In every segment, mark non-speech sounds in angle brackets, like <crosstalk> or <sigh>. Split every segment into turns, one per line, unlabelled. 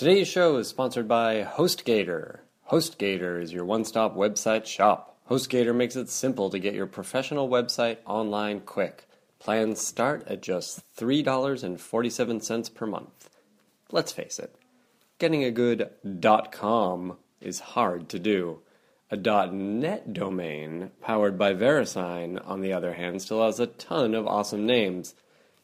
Today's show is sponsored by HostGator. HostGator is your one stop website shop. HostGator makes it simple to get your professional website online quick. Plans start at just $3.47 per month. Let's face it, getting a good .com is hard to do. A .net domain powered by VeriSign, on the other hand, still has a ton of awesome names.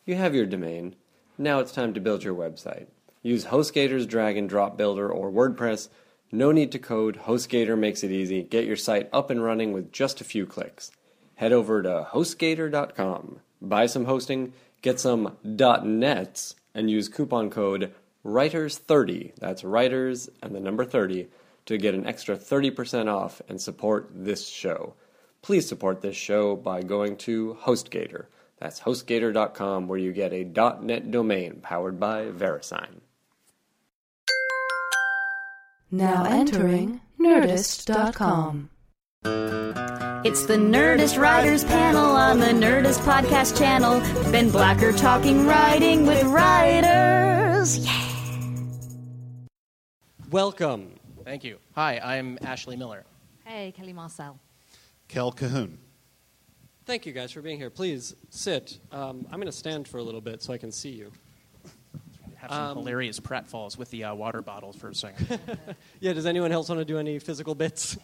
You have your domain. Now it's time to build your website. Use HostGator's drag and drop builder or WordPress. No need to code. HostGator makes it easy. Get your site up and running with just a few clicks. Head over to HostGator.com, buy some hosting, get some .nets, and use coupon code WRITERS30. That's writers and the number 30 to get an extra 30% off and support this show. Please support this show by going to HostGator. That's HostGator.com, where you get a .net domain powered by VeriSign.
Now entering Nerdist.com.
It's the Nerdist Writers Panel on the Nerdist Podcast Channel. Ben Blacker talking writing with writers. Yeah.
Welcome.
Thank you. Hi, I'm Ashley Miller.
Hey, Kelly Marcel.
Kell Cahoon.
Thank you guys for being here. Please sit. Um, I'm going to stand for a little bit so I can see you.
Have some hilarious pratfalls with the uh, water bottles for a second. <laughs>
Yeah, does anyone else want to do any physical bits?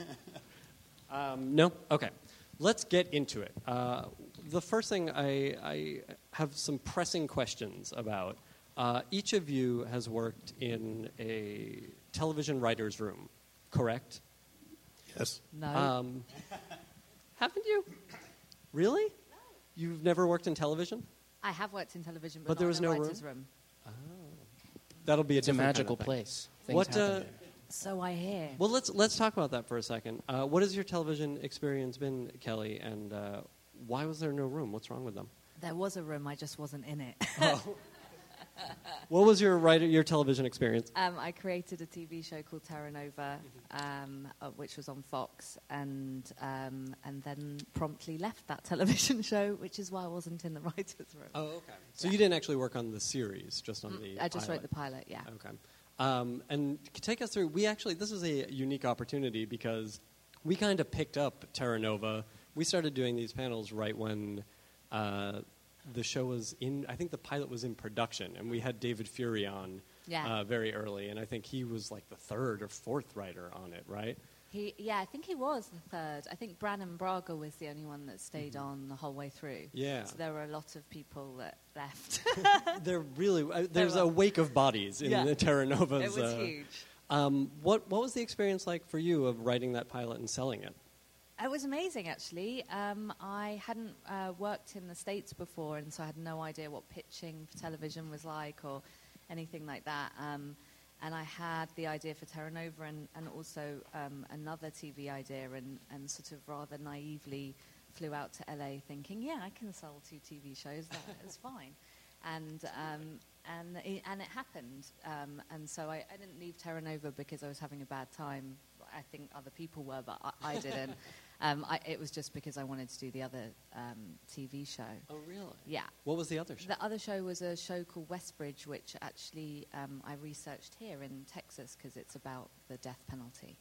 <laughs> um, no? Okay. Let's get into it. Uh, the first thing I, I have some pressing questions about. Uh, each of you has worked in a television writer's room, correct?
Yes.
No.
Um, <laughs> haven't you? Really? You've never worked in television?
I have worked in television, but,
But there was
in a
no
writer's room.
That'll be a
It's a
different kind of
magical place. Things
What,
happen
uh,
there.
So I hear.
Well, let's let's talk about that for a second. Uh, what has your television experience been, Kelly? And uh, why was there no room? What's wrong with them?
There was a room, I just wasn't in it. <laughs>
What was your writer, your television experience?
um, I created a TV show called Terra Nova, um, uh, which was on Fox, and um, and then promptly left that <laughs> television show, which is why I wasn't in the writers' room.
Oh, okay. So you didn't actually work on the series, just on the.
I just
pilot.
wrote the pilot, yeah.
Okay. Um, and take us through. We actually, this is a unique opportunity because we kind of picked up Terra Nova. We started doing these panels right when uh, the show was in. I think the pilot was in production, and we had David Fury on
Yeah.
uh, very early, and I think he was like the third or fourth writer on it, right?
He, yeah, I think he was the third. I think Brannon Braga was the only one that stayed on the whole way through.
Mm-hmm. Yeah.
So there were a lot of people that left. <laughs>
They're really. Uh, there's
were.
a wake of bodies in
Yeah.
the Terra Nova's.
it was
uh,
huge.
Um, what What was the experience like for you of writing that pilot and selling it?
It was amazing, actually. Um, I hadn't uh, worked in the States before, and so I had no idea what pitching for television was like or anything like that. Um, and I had the idea for Terra Nova and, and also um, another TV idea, and, and sort of rather naively flew out to LA thinking, yeah, I can sell two TV shows, that <laughs> is fine. And, um, and, it, and it happened. Um, and so I, I didn't leave Terra Nova because I was having a bad time. I think other people were, but I, I didn't. <laughs> um, I, it was just because I wanted to do the other um, TV show.
Oh, really?
Yeah.
What was the other show?
The other show was a show called Westbridge, which actually um, I researched here in Texas because it's about the death penalty.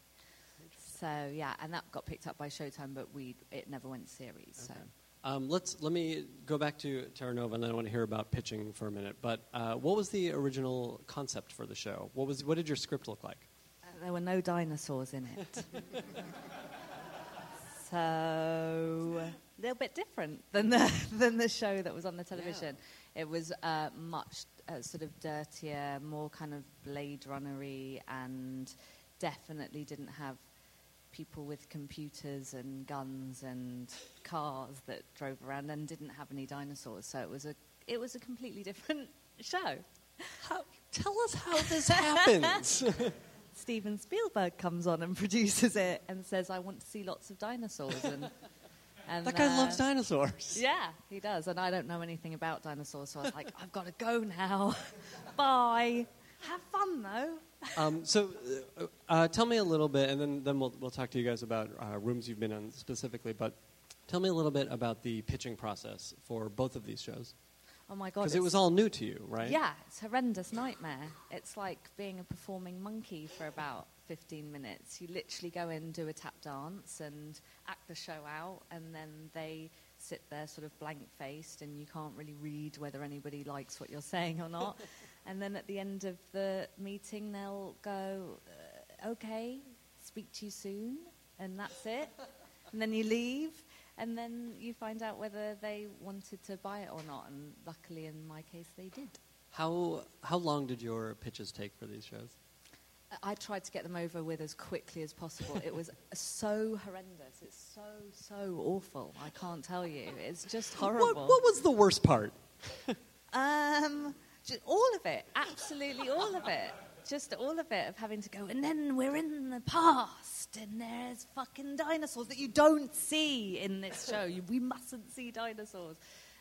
So yeah, and that got picked up by Showtime, but we it never went series. So
Um, let's let me go back to Terra Nova, and then I want to hear about pitching for a minute. But uh, what was the original concept for the show? What was what did your script look like?
uh, there were no dinosaurs in it. <laughs> so a little bit different than the <laughs> than the show that was on the television. It was uh, much uh, sort of dirtier, more kind of Blade Runnery, and definitely didn't have people with computers and guns and cars that drove around, and didn't have any dinosaurs. So it was a it was a completely different <laughs> show.
How, tell us how this happens. <laughs>
Steven Spielberg comes on and <laughs> produces it and says, "I want to see lots of dinosaurs." And, <laughs> and
that guy
uh,
loves dinosaurs.
Yeah, he does, and I don't know anything about dinosaurs, so I was like, "I've got to go now. <laughs> Bye. Have fun though."
Um, so, uh, uh, tell me a little bit, and then, then we'll, we'll talk to you guys about uh, rooms you've been in specifically. But tell me a little bit about the pitching process for both of these shows.
Oh my god!
Because it was all new to you, right?
Yeah, it's a horrendous nightmare. It's like being a performing monkey for about 15 minutes. You literally go in, do a tap dance, and act the show out, and then they sit there sort of blank faced, and you can't really read whether anybody likes what you're saying or not. <laughs> and then at the end of the meeting, they'll go, uh, okay, speak to you soon, and that's it. and then you leave. And then you find out whether they wanted to buy it or not, and luckily in my case they did.
How how long did your pitches take for these shows?
I tried to get them over with as quickly as possible. it was so horrendous. It's so, so awful. I can't tell you. It's just horrible.
What, what was the worst part? <laughs>
Um, just all of it. Absolutely all of it. Just all of it of having to go, and then we're in the past, and there's fucking dinosaurs that you don't see in this show. You, we mustn't see dinosaurs.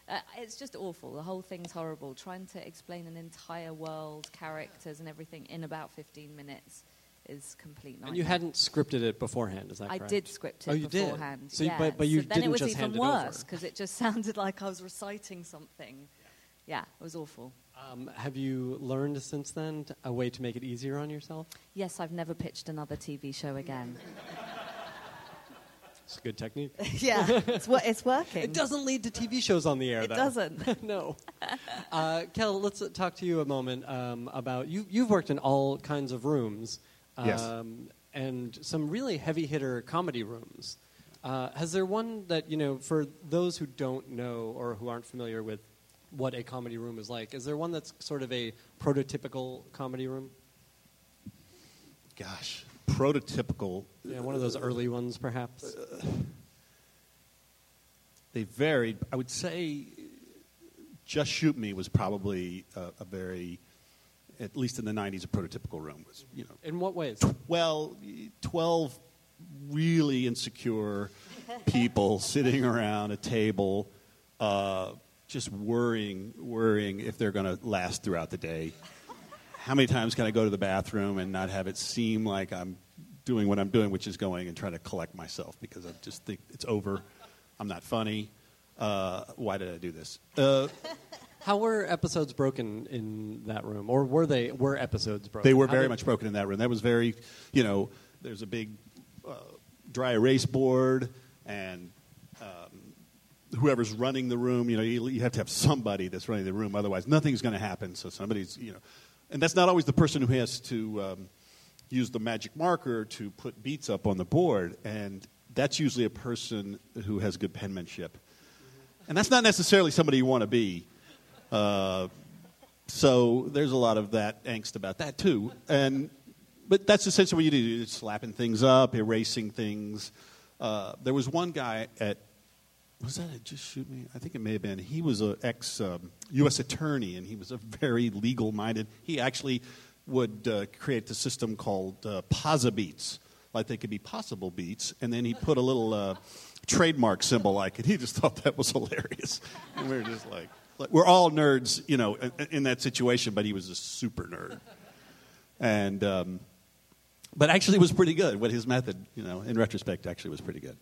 Uh, it's just awful. The whole thing's horrible. Trying to explain an entire world, characters, and everything in about 15 minutes is complete nightmare.
And you hadn't scripted it beforehand, is that
I
correct?
I did script it
Oh, you did?
beforehand.
So you-
yeah.
but- but you
so then it was even worse because it just <laughs> sounded like I was reciting something. Yeah, it was awful.
Um, have you learned since then a way to make it easier on yourself?
Yes, I've never pitched another TV show again. <laughs>
It's a good technique. <laughs>
yeah, it's, wo- it's working.
It doesn't lead to TV shows on the air,
It
though.
It doesn't. <laughs>
no. Uh, Kell, let's uh, talk to you a moment um, about you. You've worked in all kinds of rooms, um,
Yes.
and some really heavy hitter comedy rooms. Uh, has there one that you know, for those who don't know or who aren't familiar with what a comedy room is like? Is there one that's sort of a prototypical comedy room?
Gosh, prototypical.
Yeah, one of those early ones, perhaps.
They varied. I would say, Just Shoot Me was probably a, a very, at least in the '90s, a prototypical room. Was you know,
In what ways?
well, twelve really insecure <laughs> people sitting around a table, uh, just worrying, worrying if they're going to last throughout the day. How many times can I go to the bathroom and not have it seem like I'm doing what I'm doing, which is going and trying to collect myself because I just think it's over. I'm not funny. Uh, why did I do this? Uh,
How were episodes broken in that room, or were they were episodes broken?
They were very much broken in that room. That was very, you know, there's a big uh, dry erase board, and whoever's running the room, you know, you, you have to have somebody that's running the room. Otherwise, nothing's going to happen. So somebody's, you know, and that's not always the person who has to um, use the magic marker to put beats up on the board, and that's usually a person who has good penmanship. And that's not necessarily somebody you want to be. Uh, so there's a lot of that angst about that too. And but that's essentially what you do: you're slapping things up, erasing things. Uh, there was one guy at was that it? Just shoot me. I think it may have been. He was an ex um, U.S. attorney, and he was a very legal minded. He actually would uh, create the system called uh, Posa Beats, like they could be possible beats, and then he put a little uh, trademark symbol like it. He just thought that was hilarious, and we were just like, like we're all nerds, you know, in, in that situation. But he was a super nerd, and um, but actually was pretty good. What his method, you know, in retrospect, actually was pretty good.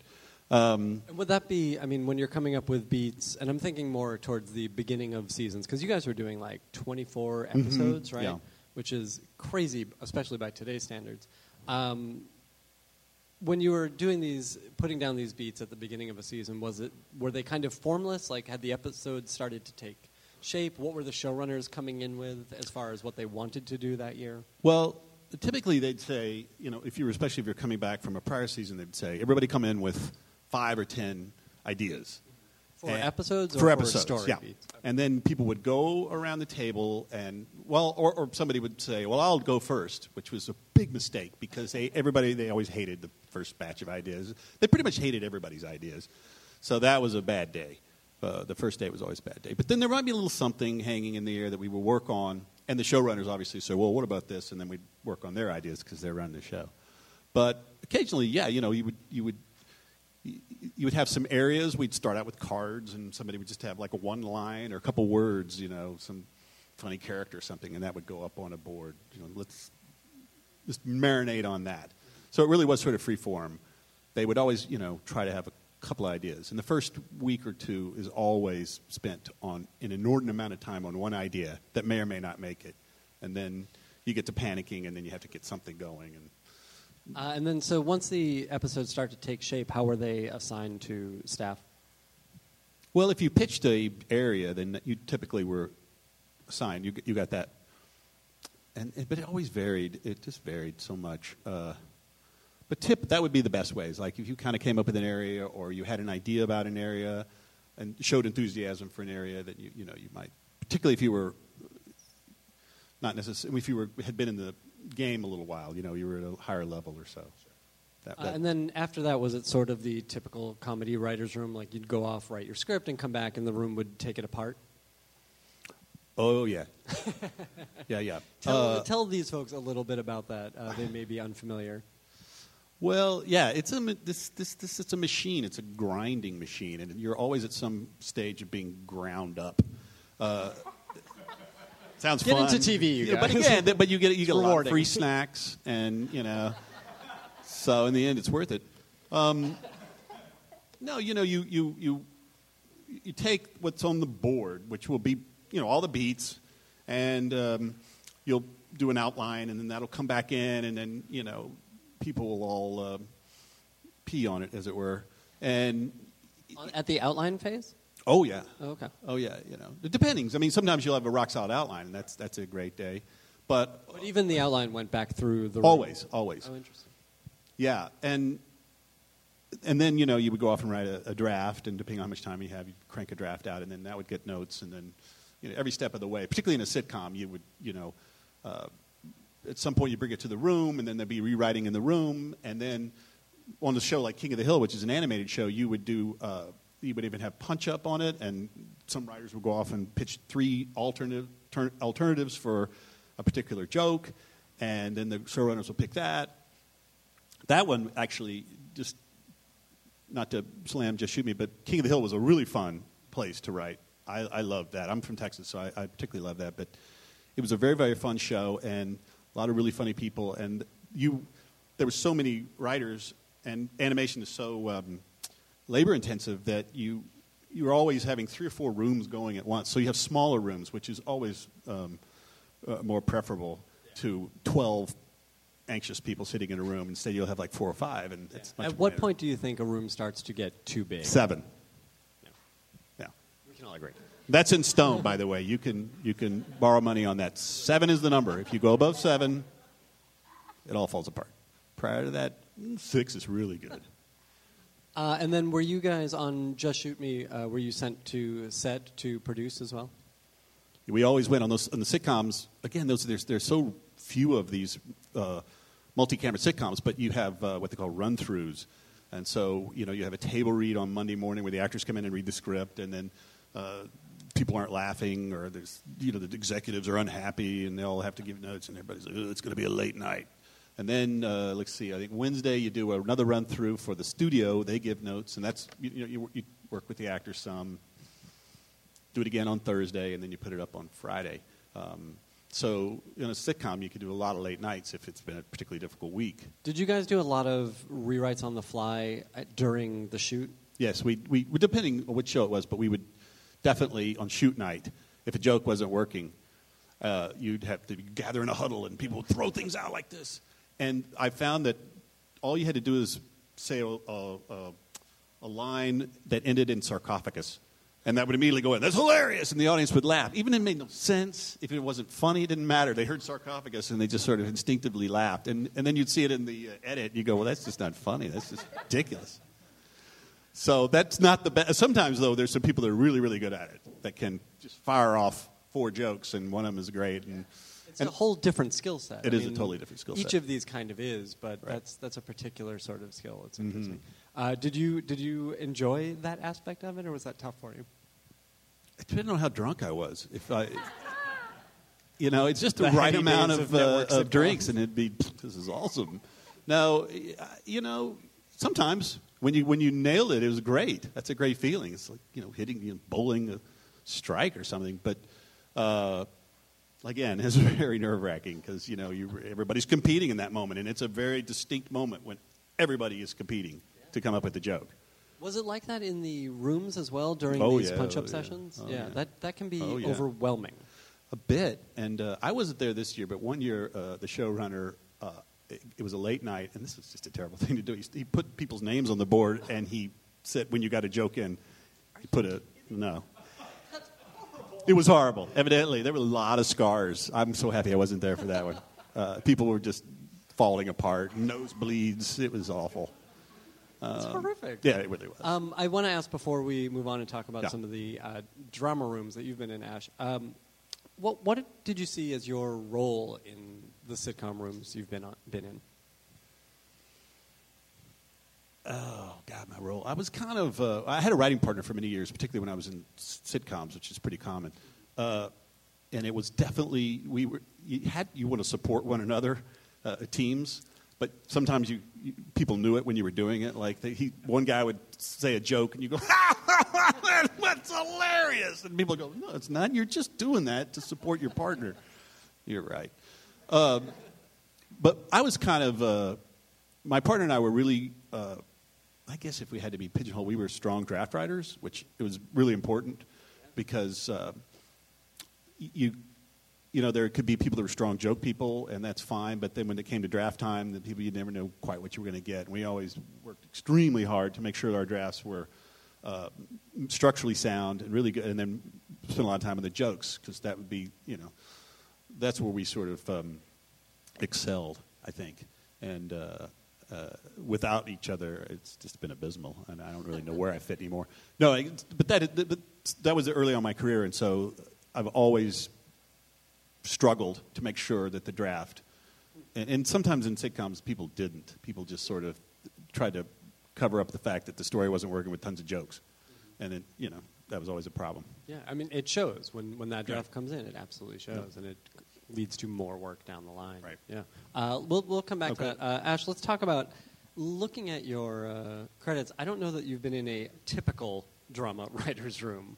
Um,
And would that be? I mean, when you're coming up with beats, and I'm thinking more towards the beginning of seasons, because you guys were doing like 24 episodes, right?
Mm-hmm. yeah.
Which is crazy, especially by today's standards. Um, when you were doing these, putting down these beats at the beginning of a season, was it were they kind of formless? Like, had the episodes started to take shape? What were the showrunners coming in with as far as what they wanted to do that year?
Well, typically they'd say, you know, if you're especially if you're coming back from a prior season, they'd say everybody come in with five or ten ideas
For
And-
episodes or
for
for
episodes,
story
yeah. And then people would go around the table and well, or, or somebody would say, "Well, I'll go first, which was a big mistake because they, everybody they always hated the first batch of ideas. They pretty much hated everybody's ideas, so that was a bad day. Uh, the first day was always a bad day. But then there might be a little something hanging in the air that we would work on, and the showrunners obviously say, "Well, what about this?" And then we'd work on their ideas because they're running the show. But occasionally, yeah, you know, you would you would you would have some areas we'd start out with cards and somebody would just have like a one line or a couple words you know some funny character or something and that would go up on a board you know let's just marinate on that so it really was sort of free form they would always you know try to have a couple ideas. And the first week or two is always spent on an inordinate amount of time on one idea that may or may not make it. And then you get to panicking, and then you have to get something going. And
Uh, and then, so once the episodes start to take shape, how were they assigned to staff?
well, if you pitched a area, then you typically were assigned. You you got that. And but it always varied. It just varied so much. Uh, but tip that would be the best ways. Like if you kind of came up with an area, or you had an idea about an area, and showed enthusiasm for an area that you you know you might, particularly if you were not necessarily if you were had been in the game a little while. You know, you were at a higher level or so. That,
Uh, and then after that, was it sort of the typical comedy writer's room? Like you'd go off, write your script, and come back, and the room would take it apart?
oh yeah, <laughs> yeah yeah.
Tell,
Uh,
tell these folks a little bit about that. Uh, they may be unfamiliar.
Well, yeah, it's a this this this it's a machine. It's a grinding machine, and you're always at some stage of being ground up. Sounds
Get
fun.
into TV, you
Yeah, But
guys.
again, th- but you get you get a lot of free snacks, and you know, so in the end, it's worth it. Um, no, you know, you you you you take what's on the board, which will be you know all the beats, and um, you'll do an outline, and then that'll come back in, and then you know people will all uh, pee on it, as it were. And
At the outline phase?
Oh yeah,
Oh, okay.
oh yeah, you know, depending. I mean, sometimes you'll have a rock solid outline, and that's that's a great day. But
But even the outline went back through the room.
always, always,
Oh, interesting.
yeah, and and then you know you would go off and write a, a draft, and depending on how much time you have, you crank a draft out, and then that would get notes, and then you know every step of the way, particularly in a sitcom, you would you know uh, at some point you bring it to the room, and then there'd be rewriting in the room, and then on a show like King of the Hill, which is an animated show, you would do uh, you would even have punch up on it, and some writers would go off and pitch three alternative ter- alternatives for a particular joke, and then the showrunners will pick that. That one actually just not to slam just shoot me, but King of the Hill was a really fun place to write. I, I that. I'm from Texas, so I, I particularly love that. But it was a very very fun show and a lot of really funny people. And you, there were so many writers, and animation is so um, labor intensive that you you're always having three or four rooms going at once. So you have smaller rooms, which is always um, uh, more preferable to 12 anxious people sitting in a room. Instead, you'll have like four or five, and it's much
At what point do you think a room starts to get too big?
Seven. Yeah.
We can all agree.
That's in stone, by the way. You can you can borrow money on that. Seven is the number. If you go above seven, it all falls apart. Prior to that, mm, six is really good.
Uh, and then were you guys on Just Shoot Me? Uh, were you sent to set to produce as well?
We always went on those on the sitcoms. Again, those there's there's so few of these uh, multi-camera sitcoms, but you have uh, what they call run-throughs, and so you know you have a table read on Monday morning where the actors come in and read the script, and then uh, people aren't laughing, or there's you know the executives are unhappy, and they all have to give notes, and everybody's like, "Ugh, it's going to be a late night. And then uh, let's see, I think Wednesday you do another run through for the studio. They give notes, and that's you, you know you, you work with the actors some do it again on Thursday, and then you put it up on Friday. Um, so in a sitcom, you could do a lot of late nights if it's been a particularly difficult week.
Did you guys do a lot of rewrites on the fly uh, during the shoot?
Yes, we, we depending on which show it was, but we would definitely on shoot night, if a joke wasn't working, uh, you'd have to gather in a huddle, and people would throw things out like this. And I found that all you had to do is say a, a, a, line that ended in sarcophagus. And that would immediately go in. That's hilarious, and the audience would laugh. Even if it made no sense, if it wasn't funny, it didn't matter. They heard sarcophagus, and they just sort of instinctively laughed. And, and then you'd see it in the uh, edit. You go, well, that's just not funny. That's just ridiculous. So that's not the best. Sometimes, though, there's some people that are really, really good at it that can just fire off four jokes, and one of them is great. And,
It's
and
a whole different skill set.
It
I
is a totally different skill set.
Each of these kind of is, but that's that's a particular sort of skill. It's
Mm-hmm.
interesting. Uh, did you did you enjoy that aspect of it, or was that tough for you?
it depended on how drunk I was. If I, <laughs> you know, it's just the,
The
right amount of,
of
uh, of drinks, and it'd be <laughs> this is awesome. Now, you know, sometimes when you when you nailed it, it was great. That's a great feeling. It's like you know hitting, you know, bowling a strike or something. But uh, again, it's <laughs> very nerve wracking because you know you everybody's competing in that moment, and it's a very distinct moment when everybody is competing to come up with the joke.
Was it like that in the rooms as well during
Oh,
these
yeah,
punch-up
oh, yeah.
sessions?
Oh,
yeah,
yeah.
that that can be
Oh,
overwhelming.
A bit, and uh, I wasn't there this year, but one year uh, the showrunner, uh, it, it was a late night, and this was just a terrible <laughs> thing to do. He, he put people's names on the board, and he said, when you got a joke in, he put a no. It was horrible. Evidently, there were a lot of scars. I'm so happy I wasn't there for that one. Uh, people were just falling apart, nosebleeds. It was awful.
It's horrific.
Yeah, it really was.
Um, I want to ask before we move on and talk about
Yeah.
some of the uh, drama rooms that you've been in, Ash. Um, what what did you see as your role in the sitcom rooms you've been on, been in?
Oh God, my role. I was kind of. Uh, I had a writing partner for many years, particularly when I was in sitcoms, which is pretty common. Uh, and it was definitely we were. You had you want to support one another, uh, teams, but sometimes you, you people knew it when you were doing it. Like they, he, one guy would say a joke, and you go, <laughs> "That's hilarious," and people go, "No, it's not. You're just doing that to support your partner." You're right. Um, but I was kind of. Uh, my partner and I were really. I guess if we had to be pigeonholed, we were strong draft writers, which it was really important because uh, you, you know, there could be people that were strong joke people, and that's fine. But then when it came to draft time, the people you never know quite what you were going to get. And we always worked extremely hard to make sure our drafts were uh, structurally sound and really good, and then spend a lot of time on the jokes because that would be, you know, that's where we sort of um, excelled, I think. And uh, uh, without each other, it's just been abysmal, and I don't really know where I fit anymore. No, I, but that but that was early on in my career, and so I've always struggled to make sure that the draft, and, and sometimes in sitcoms, people didn't. People just sort of tried to cover up the fact that the story wasn't working with tons of jokes, and then you know that was always a problem.
Yeah, I mean, it shows when, when that draft
Yeah.
comes in. It absolutely shows, and it leads to more work down the line.
Right.
Yeah. Uh, we'll we'll come back
Okay.
to that. Uh, Ash, let's talk about looking at your uh, credits. I don't know that you've been in a typical drama <laughs> writers' room.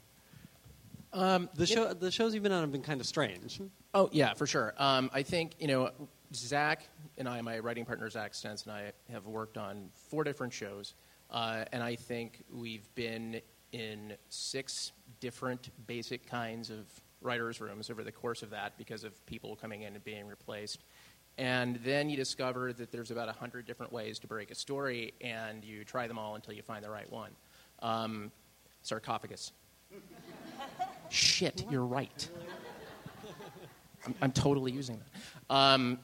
Um,
The show the shows you've been on have been kind of strange.
Oh yeah, for sure. Um, I think you know Zach and I, my writing partner Zach Stentz and I have worked on four different shows, uh, and I think we've been in six different basic kinds of writers' rooms over the course of that because of people coming in and being replaced. And then you discover that there's about a hundred different ways to break a story, and you try them all until you find the right one. Um, sarcophagus. <laughs> Shit, you're right. <laughs> I'm, I'm totally using that. Um,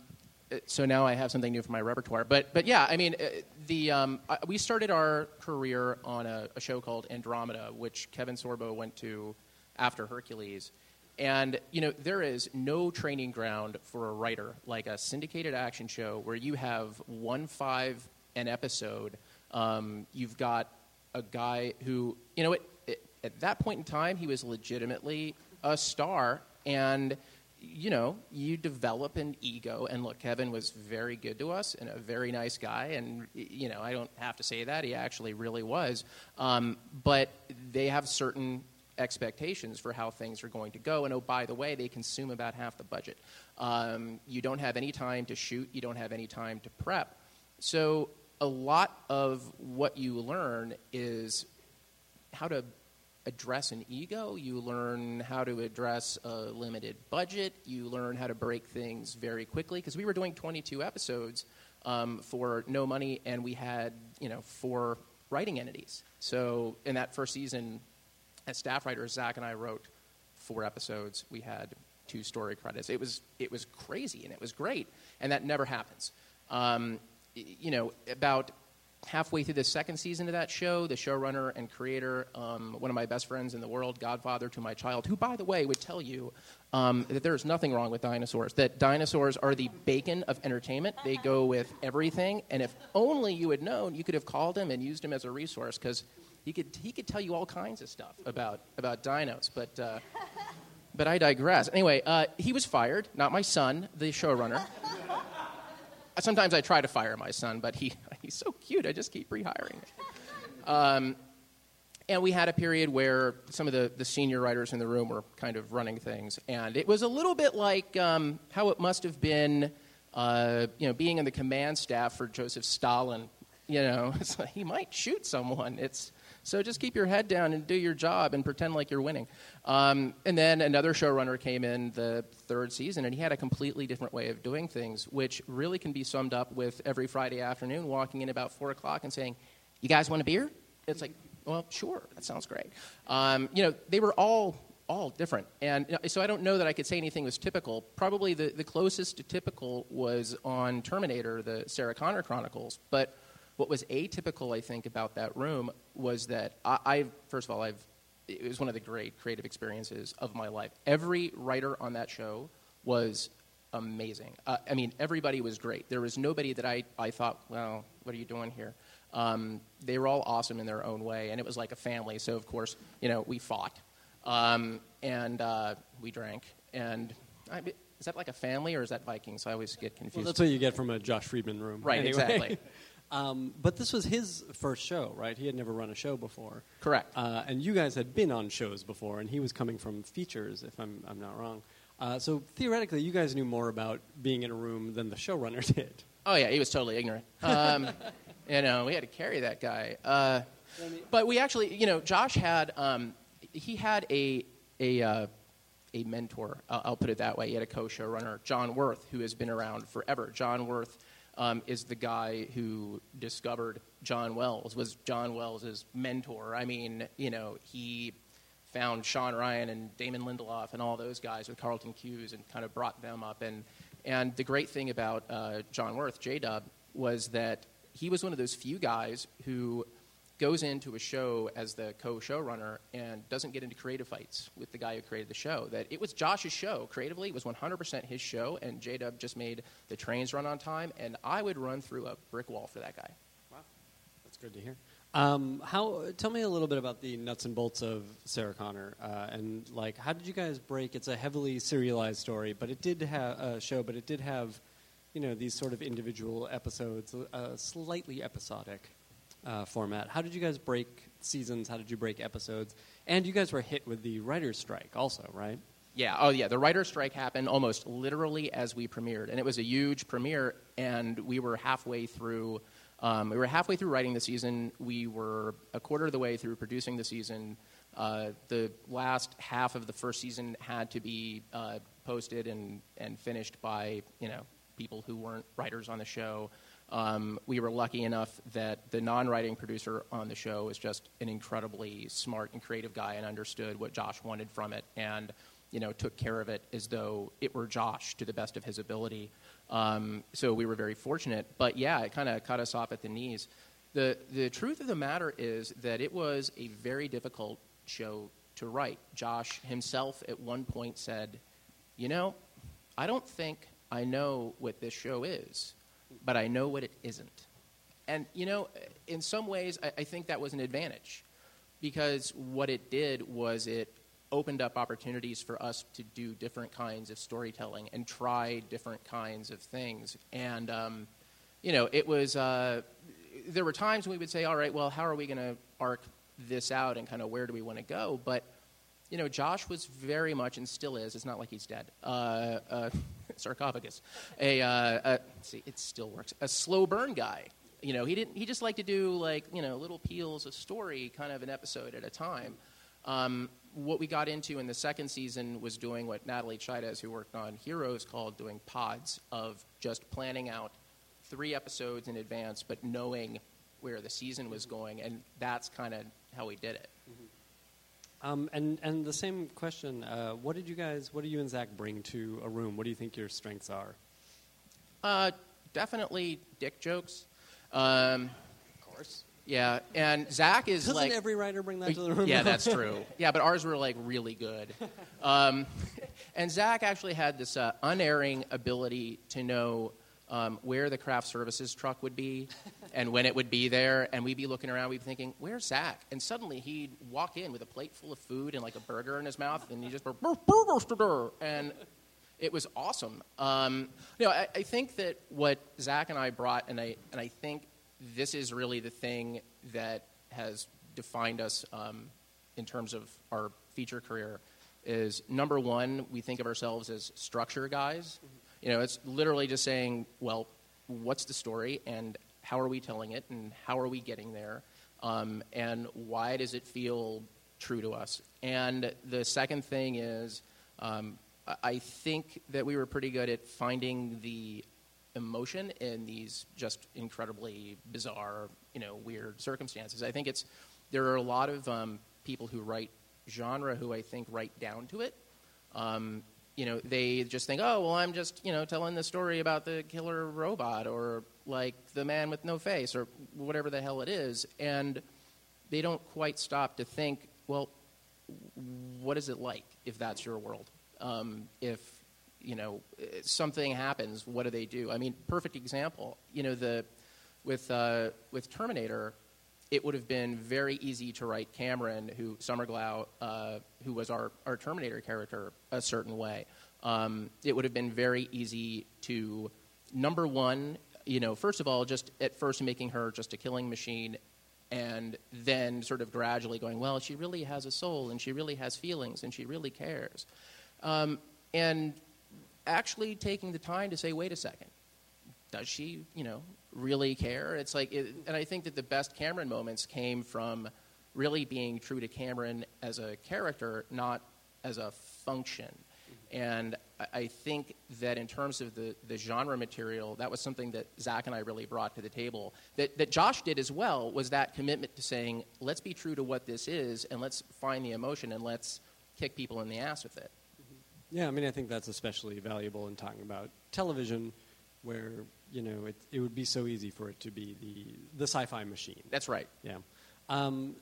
so now I have something new for my repertoire. But, but yeah, I mean, uh, the, um, I, we started our career on a, a show called Andromeda, which Kevin Sorbo went to after Hercules. And, you know, there is no training ground for a writer like a syndicated action show where you have one five an episode. Um, you've got a guy who, you know, it, it, at that point in time, he was legitimately a star. And, you know, you develop an ego. And look, Kevin was very good to us and a very nice guy. And, you know, I don't have to say that. He actually really was. Um, but they have certain expectations for how things are going to go. And oh, by the way, they consume about half the budget. Um, you don't have any time to shoot, you don't have any time to prep. So, a lot of what you learn is how to address an ego. You learn how to address a limited budget. You learn how to break things very quickly because we were doing 22 episodes um, for no money, and we had you know four writing entities. So in that first season, as staff writers, Zach and I wrote four episodes. We had two story credits. It was it was crazy and it was great, and that never happens. Um, you know, about halfway through the second season of that show, the showrunner and creator, um, one of my best friends in the world, godfather to my child, who, by the way, would tell you um, that there is nothing wrong with dinosaurs, that dinosaurs are the bacon of entertainment. They go with everything, and if only you had known, you could have called him and used him as a resource because he could, he could tell you all kinds of stuff about, about dinos. But, uh, but I digress. Anyway, uh, he was fired, not my son, the showrunner. <laughs> Sometimes I try to fire my son, but he, <laughs> he's so cute, I just keep rehiring him. Um, and we had a period where some of the, the senior writers in the room were kind of running things. And it was a little bit like um, how it must have been, uh, you know, being in the command staff for Joseph Stalin. You know, <laughs> like he might shoot someone. It's, So just keep your head down and do your job and pretend like you're winning. Um, and then another showrunner came in the third season, and he had a completely different way of doing things, which really can be summed up with every Friday afternoon walking in about four o'clock and saying, "You guys want a beer?" It's like, well, sure, that sounds great. Um, you know, they were all all different, and so I don't know that I could say anything was typical. Probably the, the closest to typical was on Terminator, the Sarah Connor Chronicles, but what was atypical, I think, about that room was that I, I first of all, I've it was one of the great creative experiences of my life. Every writer on that show was amazing. Uh, I mean, everybody was great. There was nobody that I, I thought, well, what are you doing here? Um, they were all awesome in their own way, and it was like a family. So, of course, you know, we fought um, and uh, we drank. And I, is that like a family or is that Vikings? I always get confused.
Well, that's what you get from a Josh Friedman room.
Right,
anyway.
exactly. <laughs>
um, but this was his first show, right? He had never run a show before.
Correct.
Uh, and you guys had been on shows before, and he was coming from features, if I'm, I'm not wrong. Uh, so theoretically, you guys knew more about being in a room than the showrunner <laughs> did.
Oh yeah, he was totally ignorant. Um, <laughs> you know, we had to carry that guy. Uh, but we actually, you know, Josh had um, he had a a uh, a mentor. Uh, I'll put it that way. He had a co-showrunner, John Wirth, who has been around forever. John Wirth um, is the guy who discovered John Wells. Was John Wells' mentor? I mean, you know, he found Shawn Ryan and Damon Lindelof and all those guys with Carlton Cuse and kind of brought them up. And, and the great thing about uh, John Wirth, J Dub, was that he was one of those few guys who goes into a show as the co-showrunner and doesn't get into creative fights with the guy who created the show. That it was Josh's show creatively, it was 100% his show, and J Dub just made the trains run on time, and I would run through a brick wall for that guy.
Wow, that's good to hear. Um, how? Tell me a little bit about the nuts and bolts of Sarah Connor, uh, and like, how did you guys break? It's a heavily serialized story, but it did have a show, but it did have, you know, these sort of individual episodes, a slightly episodic uh, format. How did you guys break seasons? How did you break episodes? And you guys were hit with the writers' strike, also, right?
Yeah, oh yeah, the writer's strike happened almost literally as we premiered, and it was a huge premiere, and we were halfway through. Um, we were halfway through writing the season. We were a quarter of the way through producing the season. Uh, the last half of the first season had to be uh, posted and, and finished by you know people who weren't writers on the show. Um, we were lucky enough that the non-writing producer on the show was just an incredibly smart and creative guy and understood what Josh wanted from it, and you know took care of it as though it were Josh to the best of his ability. Um, so we were very fortunate. But yeah, it kind of cut us off at the knees. The, the truth of the matter is that it was a very difficult show to write. Josh himself at one point said, You know, I don't think I know what this show is, but I know what it isn't. And, you know, in some ways, I, I think that was an advantage because what it did was it opened up opportunities for us to do different kinds of storytelling and try different kinds of things. And, um, you know, it was, uh, there were times when we would say, all right, well, how are we going to arc this out and kind of where do we want to go? But, you know, Josh was very much and still is, it's not like he's dead, uh, uh, <laughs> sarcophagus, a, uh, see, it still works, a slow burn guy. You know, he didn't. He just liked to do like you know little peels of story, kind of an episode at a time. Um, what we got into in the second season was doing what Natalie Chaidez, who worked on Heroes, called doing pods of just planning out three episodes in advance, but knowing where the season was going, and that's kind of how we did it.
Um, and and the same question: uh, What did you guys? What do you and Zach bring to a room? What do you think your strengths are?
Uh, definitely dick jokes. Um, of course. Yeah, and Zach is
Doesn't
like
every writer bring that to the room?
Yeah, that's true. Yeah, but ours were like really good. <laughs> Um, and Zach actually had this uh, unerring ability to know um, where the craft services truck would be <laughs> and when it would be there. And we'd be looking around, we'd be thinking, "Where's Zach?" And suddenly he'd walk in with a plate full of food and like a burger in his mouth, and he just go, "Burr, burr, burr, burr," and it was awesome. Um, you know, I, I think that what Zach and I brought, and I and I think this is really the thing that has defined us um, in terms of our feature career. Is number one, we think of ourselves as structure guys. You know, it's literally just saying, well, what's the story and how are we telling it and how are we getting there? um, and why does it feel true to us? And the second thing is, um, I- think that we were pretty good at finding the emotion in these just incredibly bizarre, you know, weird circumstances. I think it's there are a lot of um, people who write genre who I think write down to it. Um, you know, they just think, oh, well, I'm just, you know, telling the story about the killer robot or like the man with no face or whatever the hell it is. And they don't quite stop to think, well, what is it like if that's your world? Um, if, you know, something happens, what do they do? I mean, perfect example, you know, the, with, uh, with Terminator, it would have been very easy to write Cameron, who Summer Glau, uh, who was our, our Terminator character, a certain way. Um, it would have been very easy to, number one, you know, first of all, just at first making her just a killing machine, and then sort of gradually going, well, she really has a soul, and she really has feelings, and she really cares, um, and actually taking the time to say, wait a second, does she, you know, really care? It's like, it, and I think that the best Cameron moments came from really being true to Cameron as a character, not as a function. Mm-hmm. And I- I think that in terms of the, the genre material, that was something that Zach and I really brought to the table. That, that Josh did as well was that commitment to saying, let's be true to what this is, and let's find the emotion, and let's kick people in the ass with it. Mm-hmm.
Yeah, I mean, I think that's especially valuable in talking about television, where you know it, it would be so easy for it to be the the sci-fi machine.
That's right.
Yeah. Um,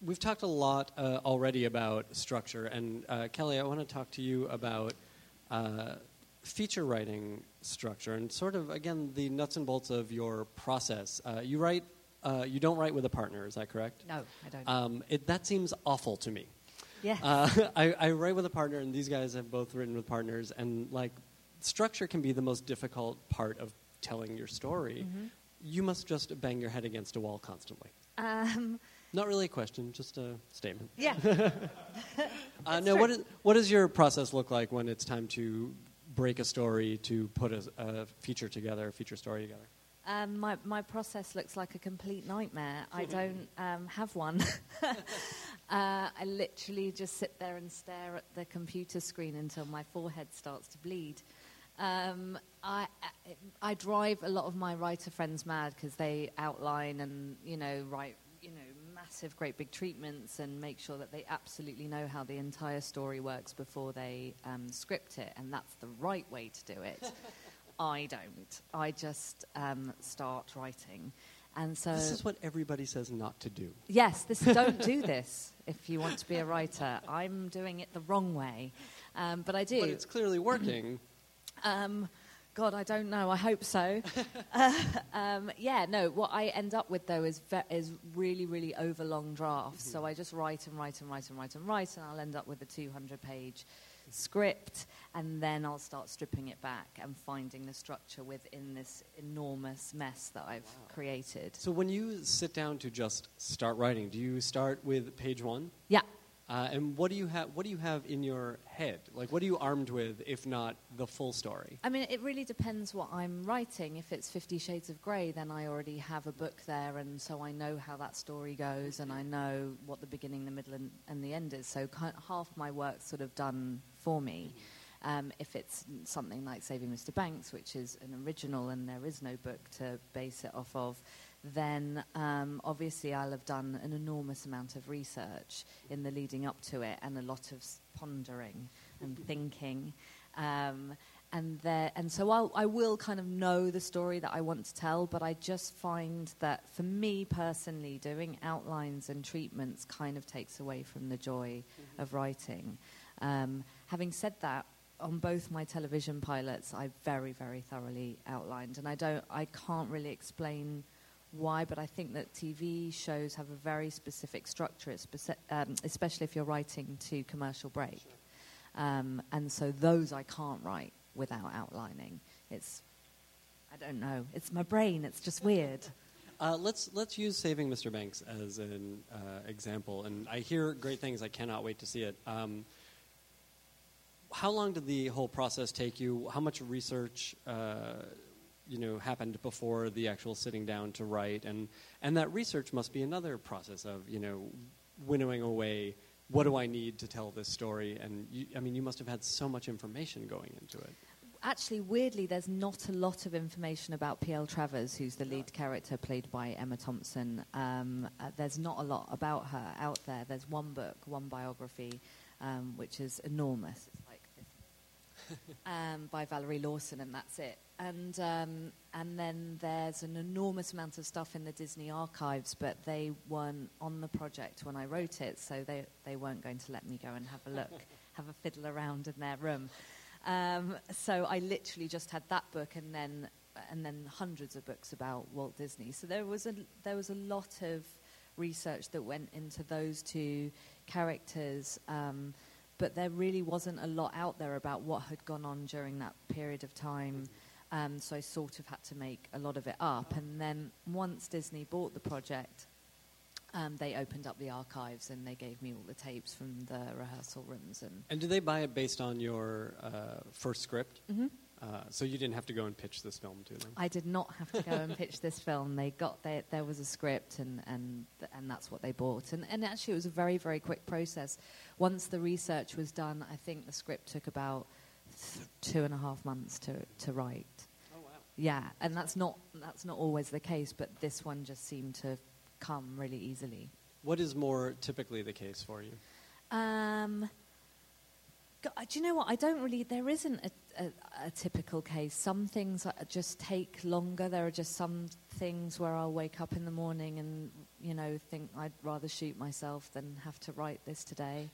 we've talked a lot uh, already about structure, and uh, Kelly, I want to talk to you about uh, feature writing structure and sort of again the nuts and bolts of your process. Uh, you write, uh, you don't write with a partner, is that correct?
No, I don't.
Um, it, that seems awful to me.
yeah.
Uh, <laughs> I, I write with a partner, and these guys have both written with partners, and like structure can be the most difficult part of telling your story.
Mm-hmm.
You must just bang your head against a wall constantly.
um,
Not really a question, just a statement.
yeah. <laughs> <laughs>
Uh, no, what, is, what does your process look like when it's time to break a story to put a, a feature together, a feature story together?
Um, my, my process looks like a complete nightmare. I don't um, have one. <laughs> uh, I literally just sit there and stare at the computer screen until my forehead starts to bleed. Um, I, I, I drive a lot of my writer friends mad because they outline and you know write you know massive, great big treatments and make sure that they absolutely know how the entire story works before they um, script it, and that's the right way to do it. <laughs> I don't. I just um, start writing. And so,
This is what everybody says not to do.
yes, this don't do <laughs> this if you want to be a writer. I'm doing it the wrong way, um, but I do.
But it's clearly working.
Um, God, I don't know. I hope so. <laughs> uh, um, yeah, no. What I end up with though is ve- is really, really overlong drafts. So I just write and write and write and write and write, and I'll end up with a 200-page script, and then I'll start stripping it back and finding the structure within this enormous mess that I've created.
so when you sit down to just start writing, do you start with page one?
Yeah.
Uh, and what do you have? What do you have in your head? Like, what are you armed with, if not the full story?
I mean, it really depends what I'm writing. If it's Fifty Shades of Grey, then I already have a book there, and so I know how that story goes, and I know what the beginning, the middle, and, and the end is. So ki- half my work's sort of done for me. Um, if it's something like Saving Mr. Banks, which is an original and there is no book to base it off of, then um, obviously I'll have done an enormous amount of research in the leading up to it and a lot of pondering and thinking. Um, and there, and so I'll, I will kind of know the story that I want to tell, but I just find that for me personally, doing outlines and treatments kind of takes away from the joy of writing. Um, having said that, on both my television pilots, I very, very thoroughly outlined, and I don't, I can't really explain why, but I think that TV shows have a very specific structure, um, especially if you're writing to commercial break. Um, and so those I can't write without outlining. It's, I don't know, it's my brain, it's just weird. <laughs>
Uh, let's let's use Saving Mr. Banks as an uh, example, and I hear great things. I cannot wait to see it. Um, how long did the whole process take you? How much research uh, you know happened before the actual sitting down to write, and and that research must be another process of you know winnowing away what do I need to tell this story, and you, I mean you must have had so much information going into it.
Actually, weirdly, there's not a lot of information about P.L. Travers, who's the lead character played by Emma Thompson. Um, uh, there's not a lot about her out there. There's one book, one biography, um, which is enormous. It's <laughs> um, by Valerie Lawson, and that's it. And um, and then there's an enormous amount of stuff in the Disney archives, but they weren't on the project when I wrote it, so they they weren't going to let me go and have a look, <laughs> have a fiddle around in their room. Um, so I literally just had that book, and then and then hundreds of books about Walt Disney. So there was a there was a lot of research that went into those two characters, um, but there really wasn't a lot out there about what had gone on during that period of time. Um, so I sort of had to make a lot of it up. And then once Disney bought the project, um, they opened up the archives and they gave me all the tapes from the rehearsal rooms and
And did they buy it based on your uh, first script?
Mhm.
Uh, so you didn't have to go and pitch this film to them.
I did not have to go and pitch this film. They got there. There was a script, and and and that's what they bought. And and actually, it was a very very quick process. Once the research was done, I think the script took about th- two and a half months to to write.
Oh wow!
Yeah, and that's not that's not always the case, but this one just seemed to come really easily.
What is more typically the case for you?
Um, do you know what? I don't really. There isn't a, a, a typical case. Some things just take longer. There are just some things where I'll wake up in the morning and you know think I'd rather shoot myself than have to write this today.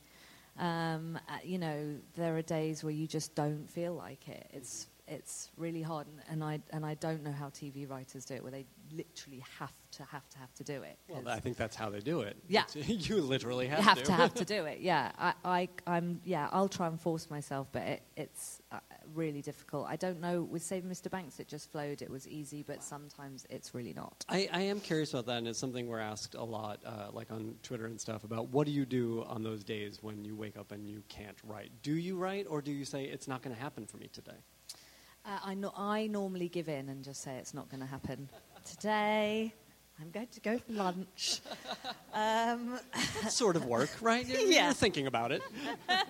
Um, uh, you know, there are days where you just don't feel like it. It's it's really hard, and, and I and I don't know how TV writers do it, where they literally have to have to have to do it.
Well, I think that's how they do it.
Yeah. <laughs>
you literally have,
you have
to.
to have to <laughs> do it. Yeah, I, I, I'm. Yeah, I'll try and force myself, but it, it's uh, really difficult. I don't know. With Save Mr. Banks, it just flowed. It was easy, but sometimes it's really not.
I, I am curious about that, and it's something we're asked a lot, uh, like on Twitter and stuff, about what do you do on those days when you wake up and you can't write? Do you write, or do you say it's not going to happen for me today?
Uh, I, no, I normally give in and just say it's not going to happen today. I'm going to go for lunch. <laughs> Um,
sort of work, right? You're,
Yeah.
you're thinking about it. <laughs> that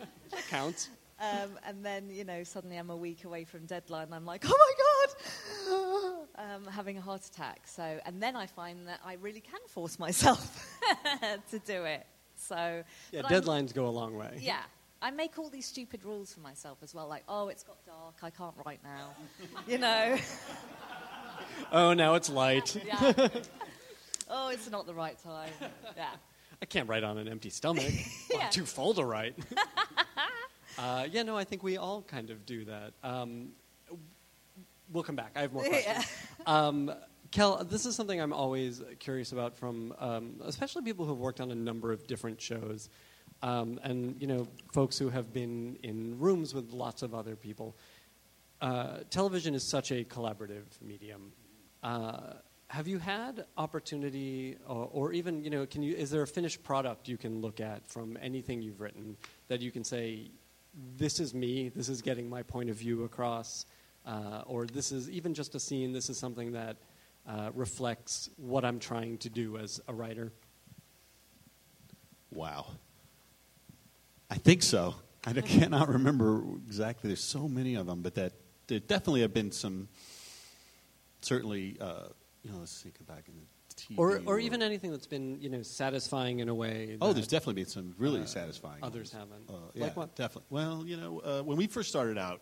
counts.
um, and then you know suddenly I'm a week away from deadline. I'm like, oh my god, <gasps> um, having a heart attack. So and then I find that I really can force myself <laughs> to do it. So
Yeah,
but I'm-
deadlines go a long way.
Yeah. I make all these stupid rules for myself as well, like, oh, it's got dark, I can't write now. <laughs> you know? <laughs>
Oh, now it's light. <laughs>
Yeah. oh, it's not the right time. Yeah.
I can't write on an empty stomach.
Yeah.
I'm too full to write. uh, yeah, no, I think we all kind of do that. Um, we'll come back. I have more questions. Um, Kell, this is something I'm always curious about from, um, especially people who have worked on a number of different shows, um, and you know, folks who have been in rooms with lots of other people. Uh, television is such a collaborative medium. Uh, have you had opportunity, or, or even you know, can you? Is there a finished product you can look at from anything you've written that you can say, "This is me. This is getting my point of view across," uh, or this is even just a scene. This is something that uh, reflects what I'm trying to do as a writer.
Wow. I think so. I <laughs> cannot remember exactly. There's so many of them, but that there definitely have been some. Certainly, uh, you know, let's think back in the TV.
Or, or
world.
even anything that's been, you know, satisfying in a way.
Oh, there's definitely been some really
uh,
satisfying.
others
ones.
haven't.
Uh,
Like
yeah,
what?
Definitely. Well, you know, uh, when we first started out,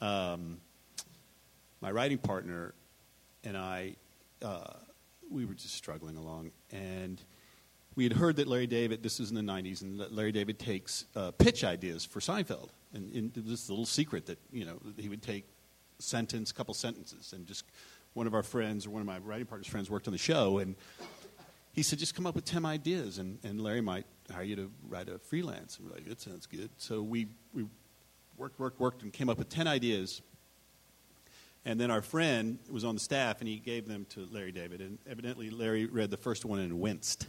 um, my writing partner and I, uh, we were just struggling along, and we had heard that Larry David. This was in the '90s, and Larry David takes uh, pitch ideas for Seinfeld, and, and it was this little secret that you know he would take sentence, couple sentences, and just one of our friends or one of my writing partner's friends worked on the show, and he said, just come up with 10 ideas, and, and Larry might hire you to write a freelance. And we're like, that sounds good. So we, we worked, worked, worked, and came up with 10 ideas. And then our friend was on the staff, and he gave them to Larry David. And evidently, Larry read the first one and winced.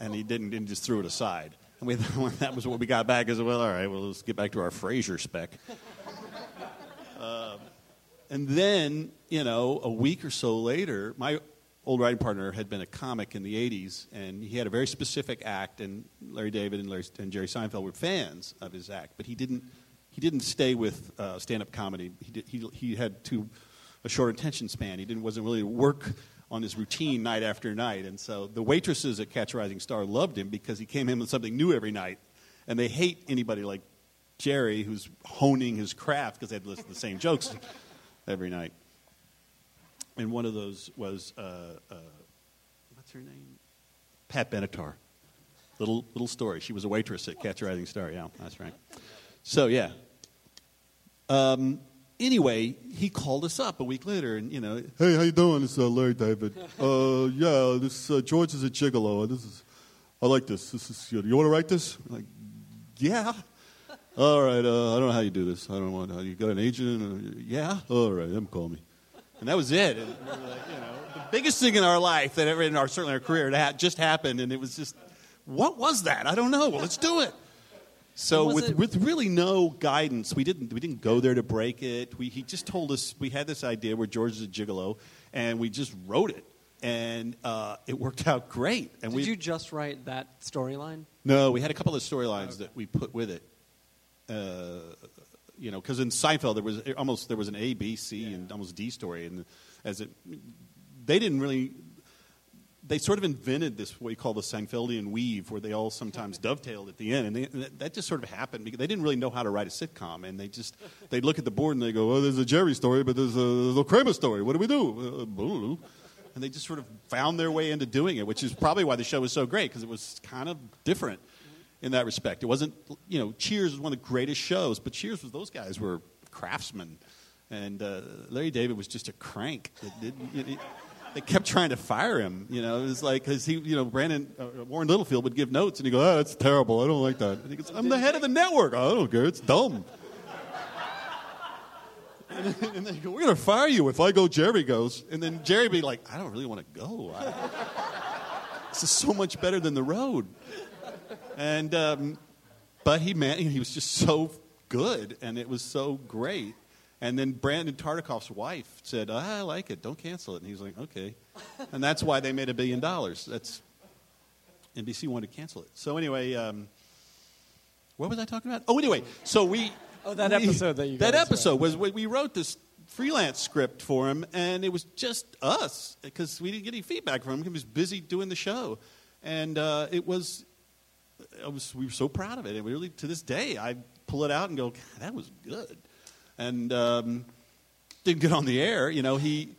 And he didn't, and just threw it aside. And we, <laughs> that was what we got back as well. All right, well, let's get back to our Frasier spec. <laughs> Um, and then, you know, a week or so later, my old writing partner had been a comic in the 80s, and he had a very specific act, and Larry David and, Larry, and Jerry Seinfeld were fans of his act, but he didn't, he didn't stay with uh, stand-up comedy. He, did, he, he had too, a short attention span. He didn't, wasn't really work on his routine night after night, and so the waitresses at Catch a Rising Star loved him because he came in with something new every night, and they hate anybody like Jerry who's honing his craft because they had to listen to the same <laughs> jokes every night. And one of those was, uh, uh, what's her name? Pat Benatar. Little, little story. She was a waitress at Catch a Rising Star. Yeah, that's right. So, yeah. Um, anyway, he called us up a week later, and you know, hey, how you doing? It's uh, Larry David. Uh, yeah, this uh, George is a gigolo. This is, I like this. This is good. You want to write this? I'm like, yeah. All right. Uh, I don't know how you do this. I don't want. How you got an agent? Uh, yeah. All right. Them call me. And that was it. And like, you know, the biggest thing in our life that ever in our certainly our career that just happened, and it was just, what was that? I don't know. Well, let's do it. So with,
it-
with really no guidance, we didn't we didn't go there to break it. We, he just told us we had this idea where George is a gigolo, and we just wrote it, and uh, it worked out great. And
Did
we
you just write that storyline?
no, we had a couple of storylines that we put with it. Uh, you know, because in Seinfeld there was almost there was an A, B, C, and almost D story, and as it, they didn't really. They sort of invented this what you call the Seinfeldian weave, where they all sometimes dovetailed at the end, and, they, that- just sort of happened because they didn't really know how to write a sitcom, and they just <laughs> they'd look at the board and they go, "Oh, there's a Jerry story, but there's a, there's a Kramer story. What do we do?" Uh, know. And they just sort of found their way into doing it, which is probably why the show was so great because it was kind of different in that respect. It wasn't, you know, Cheers was one of the greatest shows, but Cheers was those guys were craftsmen, and uh, Larry David was just a crank. That didn't, you know, they kept trying to fire him. You know, it was like because he, you know, Brandon uh, Warren Littlefield would give notes, and he go, "Oh, that's terrible. I don't like that." And he goes, "I'm the head of the network. I don't care. It's dumb." <laughs> And then, and they go, "We're to fire you if I go." Jerry goes, and then Jerry be like, "I don't really want to go. I, this is so much better than the road." And um, but he man, he was just so good, and it was so great. And then Brandon Tartikoff's wife said, "I like it. Don't cancel it." And he's like, "Okay," and that's why they made a billion dollars. That's NBC wanted to cancel it. So anyway, um, what was I talking about? Oh, anyway, so we.
Oh, that
we-
episode that you
That episode was we we wrote this freelance script for him, and it was just us because we didn't get any feedback from him. He was busy doing the show, and uh, it was I was, we were so proud of it. And we really, to this day, I pull it out and go, that was good. And um, didn't get on the air. You know, he,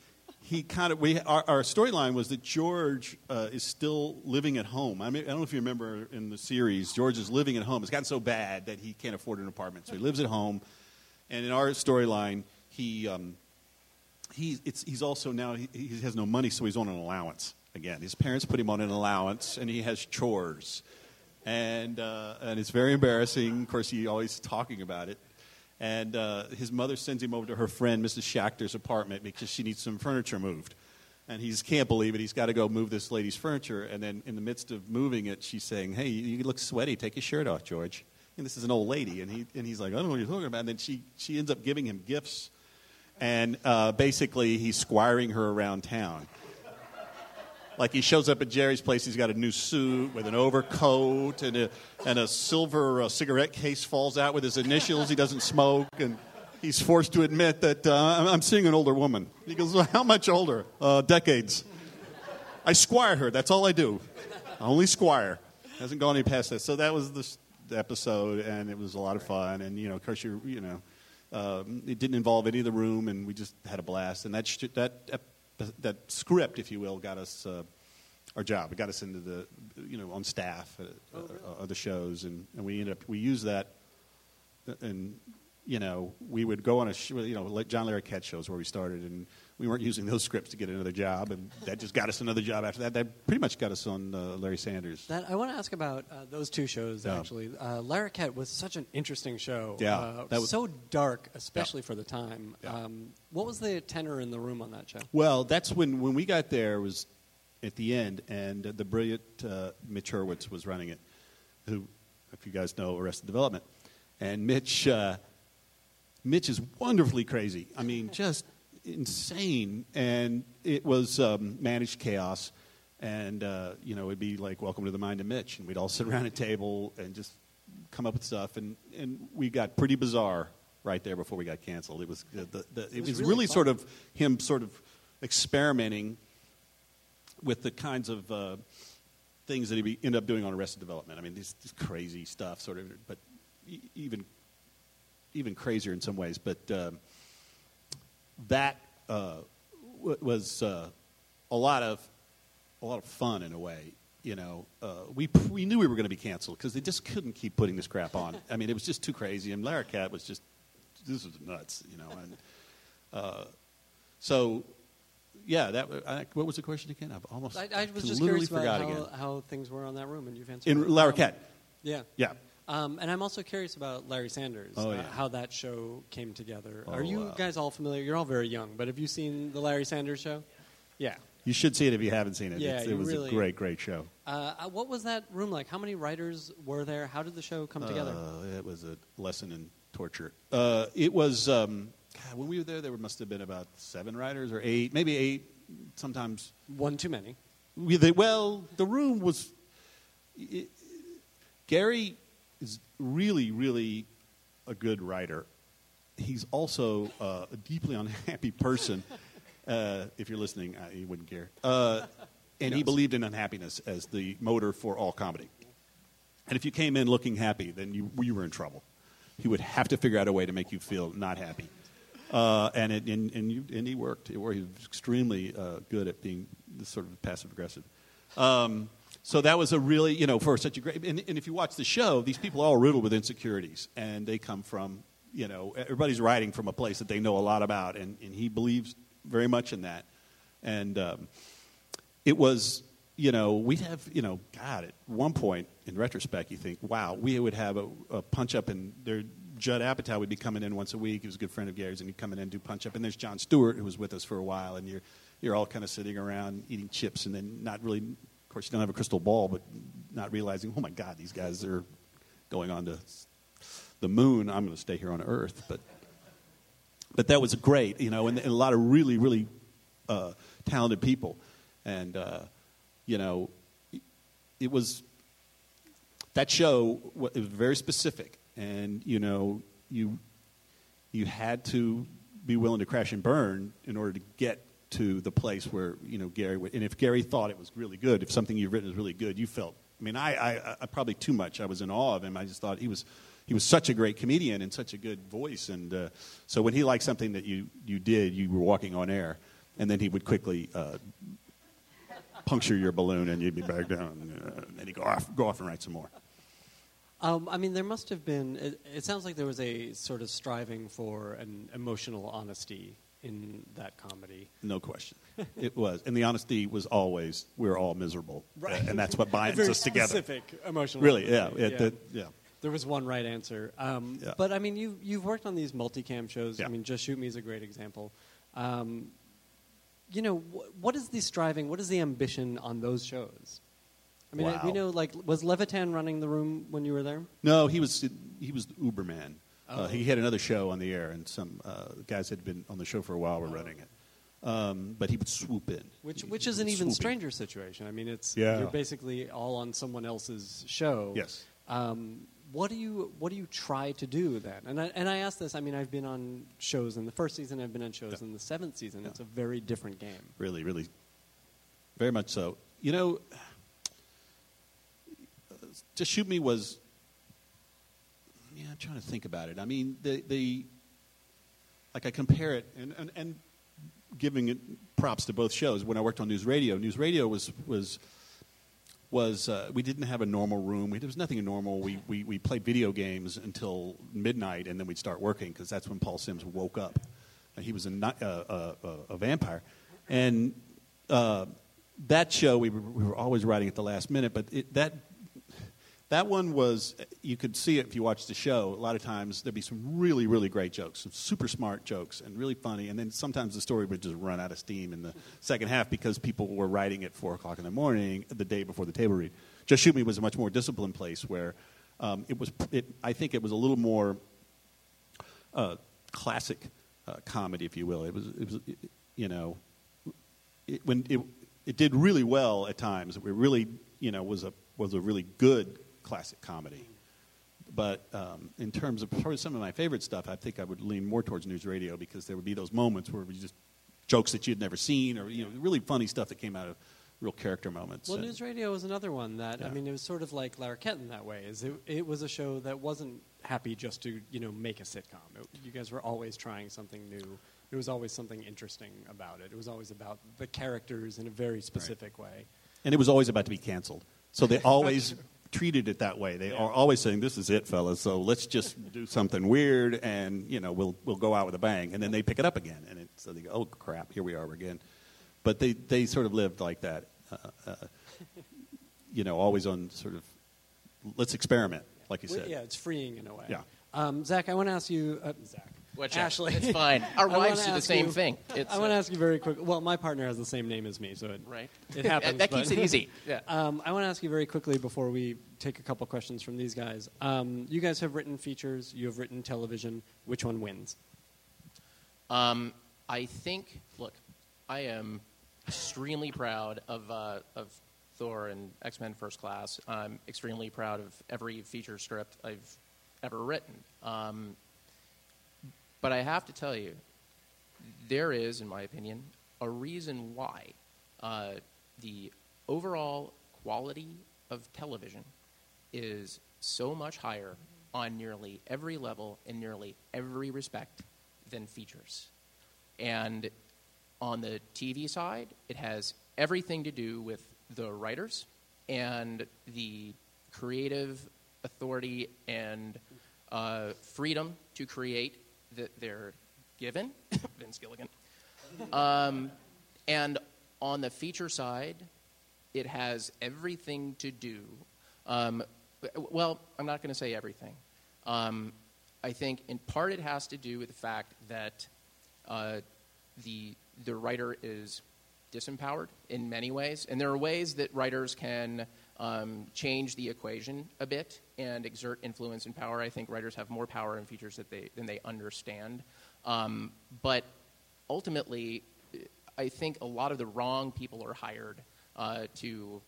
he kind of, we, our, our storyline was that George uh, is still living at home. I, mean, I don't know if you remember in the series, George is living at home. It's gotten so bad that he can't afford an apartment. So he lives at home. And in our storyline, he, um, he, it's, he's also now, he, he has no money, so he's on an allowance again. His parents put him on an allowance, and he has chores and uh, and it's very embarrassing. Of course, he's always talking about it. And uh, his mother sends him over to her friend Mrs. Schachter's apartment because she needs some furniture moved. And he can't believe it. He's got to go move this lady's furniture. And then, in the midst of moving it, she's saying, "Hey, you look sweaty. Take your shirt off, George." And this is an old lady, and he and he's like, "I don't know what you're talking about." And then she she ends up giving him gifts, and uh, basically he's squiring her around town. Like he shows up at Jerry's place, he's got a new suit with an overcoat and a, and a silver uh, cigarette case falls out with his initials. He doesn't smoke, and he's forced to admit that uh, I'm, seeing an older woman. He goes, well, How much older? Uh, decades. I squire her. That's all I do. I only squire. Hasn't gone any past that. So that was the episode, and it was a lot of fun. And you know, of course, you're you know, um, it didn't involve any of the room, and we just had a blast. And that sh- that that script, if you will, got us uh, our job. It got us into the you know on staff at uh, uh, other shows, and, and we ended up we used that, and you know we would go on a sh- you know like John Larroquette shows where we started, and we weren't using those scripts to get another job, and that just got us another job after that. That pretty much got us on uh, Larry Sanders.
That I want to ask about uh, those two shows.
Yeah.
Actually, uh, Larroquette was such an interesting show.
Yeah,
uh,
that was-
so dark, especially for the time.
Yeah.
Um, what was the tenor in the room on that show?
Well, that's when when we got there was at the end, and uh, the brilliant uh, Mitch Hurwitz was running it, who, if you guys know Arrested Development, and Mitch uh, Mitch is wonderfully crazy. I mean, just insane, and it was um, managed chaos. And uh, you know, it'd be like "Welcome to the Mind of Mitch," and we'd all <laughs> sit around a table and just come up with stuff, and, and we got pretty bizarre right there before we got canceled. It was the, the, the, it,
was
was,
really
really sort of him sort of experimenting with the kinds of uh, things that he be, end up doing on Arrested Development. I mean, this, this crazy stuff, sort of, but even even crazier in some ways. But um, that uh, w- was uh, a lot of a lot of fun in a way. You know, uh, we we knew we were going to be canceled because they just couldn't keep putting this crap on. I mean, it was just too crazy, and Larroquette was just this was nuts. You know, and uh, so yeah, that I, what was the question again? I've almost
I, I was just curious about how, how things were on that room, and you've answered.
In
it. Um, Yeah.
yeah.
Um, and I'm also curious about Larry Sanders,
Oh,
uh,
yeah.
how that show came together.
Oh,
Are you
wow.
guys all familiar? You're all very young, but have you seen the Larry Sanders show? Yeah.
You should see it if you haven't seen it.
Yeah,
it was
really-
a great, great show.
Uh, uh, what was that room like? How many writers were there? How did the show come together?
Uh, it was a lesson in torture. Uh, it was um, God, when we were there. There must have been about seven writers or eight, maybe eight. Sometimes
One too many.
we, they, well, the room was. It, Garry is really, really a good writer. He's also uh, a deeply <laughs> unhappy person. Uh, if you're listening, uh, you wouldn't care. Uh, and he believed in unhappiness as the motor for all comedy. And if you came in looking happy, then you, you were in trouble. He would have to figure out a way to make you feel not happy. Uh, and, it, and, and, you, and he worked. He was extremely uh, good at being sort of passive aggressive. Um, so that was a really, you know, for such a great. And, and if you watch the show, these people are all riddled with insecurities, and they come from, you know, everybody's writing from a place that they know a lot about, and, and he believes very much in that. And um, it was, you know, we'd have, you know, God, at one point, in retrospect, you think, wow, we would have a, a punch up, and there, Judd Apatow would be coming in once a week. He was a good friend of Garry's, and he'd come in and do punch up. And there's Jon Stewart, who was with us for a while, and you're, you're all kind of sitting around eating chips, and then not really, of course, you don't have a crystal ball, but not realizing, oh my God, these guys are going on to the moon. I'm going to stay here on Earth. But but that was great, you know, and, and a lot of really, really uh, talented people, and uh, you know, it was that show. It was very specific, and you know, you you had to be willing to crash and burn in order to get to the place where you know Garry. Would, and if Garry thought it was really good, if something you've written is really good, you felt. I mean, I, I, I probably too much. I was in awe of him. I just thought he was he was such a great comedian and such a good voice. And uh, so when he liked something that you you did, you were walking on air, and then he would quickly. Uh, Puncture your balloon and you'd be back down, uh, and then he'd go off, go off and write some more.
Um, I mean, there must have been. It, it sounds like there was a sort of striving for an emotional honesty in that comedy.
No question. <laughs> it was. And the honesty was always, we are all miserable. <laughs>
Right.
And that's what binds us together.
specific emotional.
Really, yeah. It, that- yeah.
There was one right answer. Um,
Yeah.
But I mean, you, you've worked on these multicam shows.
Yeah.
I mean, Just Shoot Me is a great example. Um, you know, wh- what is the striving, what is the ambition on those shows? I mean,
Wow.
you know, like, was Levitan running the room when you were there?
No, he was he was the Uberman.
Oh.
Uh, he had another show on the air, and some uh, guys had been on the show for a while were running it. Um, but he would swoop in.
Which,
He-
which is an even
swooping.
stranger situation. I mean, it's
Yeah.
you're basically all on someone else's show.
Yes.
Um, what do you what do you try to do then? And I, and I ask this. I mean, I've been on shows in the first season. I've been on shows
Yeah.
in the seventh season.
Yeah.
It's a very different game.
Really, really, very much so. You know, just shoot me was. Yeah, I'm trying to think about it. I mean, the the like I compare it and and, and giving it props to both shows. When I worked on News Radio, News Radio was was was uh, we didn't have a normal room. We, there was nothing normal. We, we we played video games until midnight, and then we'd start working because that's when Paul Simms woke up. And he was a, uh, uh, uh, a vampire, and uh, that show we were, we were always writing at the last minute. But it, that that one was you could see it if you watched the show. A lot of times there'd be some really really great jokes, some super smart jokes, and really funny. And then sometimes the story would just run out of steam in the second half because people were writing at four o'clock in the morning the day before the table read. Just Shoot Me was a much more disciplined place where um, it was. It, I think it was a little more uh, classic uh, comedy, if you will. It was, it was you know, it, when it, it did really well at times. It really, you know, was a was a really good classic comedy. But um, in terms of probably some of my favorite stuff, I think I would lean more towards news radio because there would be those moments where we just jokes that you'd never seen, or you know, really funny stuff that came out of real character moments.
Well,
And-
news radio was another one that I mean, it was sort of like Larroquette in that way. Is it, it was a show that wasn't happy just to you know make a sitcom. It, you guys were always trying something new. There was always something interesting about it. It was always about the characters in a very specific way.
and it was always about to be canceled. So they <laughs> always treated it that way. They are always saying, "This is it, fellas. So let's just do something weird, and you know, we'll we'll go out with a bang." And then they pick it up again, and it, so they go, "Oh crap, here we are again." But they they sort of lived like that, uh, uh, you know, always on sort of let's experiment, like you
Well,
said.
yeah, it's freeing in a way.
Yeah.
Um, Zack, I want to ask you. Uh, Zack.
Which
Ashley.
It's fine. <laughs> Our wives do the same
you-
thing. It's,
I want to
uh,
ask you very quick. Well, my partner has the same name as me, so it,
Right.
it happens.
that keeps
but-
it easy. <laughs> Yeah.
Um, I want to ask you very quickly before we take a couple questions from these guys. Um, you guys have written features. You have written television. Which one wins?
Um, I think. Look, I am extremely proud of uh, of Thor and X Men First Class. I'm extremely proud of every feature script I've ever written. Um, but I have to tell you, there is, in my opinion, a reason why uh, the overall quality of television is so much higher on nearly every level in nearly every respect than features. And on the TV side, it has everything to do with the writers and the creative authority and uh, freedom to create that they're given. <coughs> Vince Gilligan. Um, and on the feature side, it has everything to do. Um, well, I'm not going to say everything. Um, I think in part it has to do with the fact that uh, the the writer is disempowered in many ways, and there are ways that writers can um, change the equation a bit and exert influence and power. I think writers have more power in features that they than they understand. Um, but ultimately, I think a lot of the wrong people are hired uh, to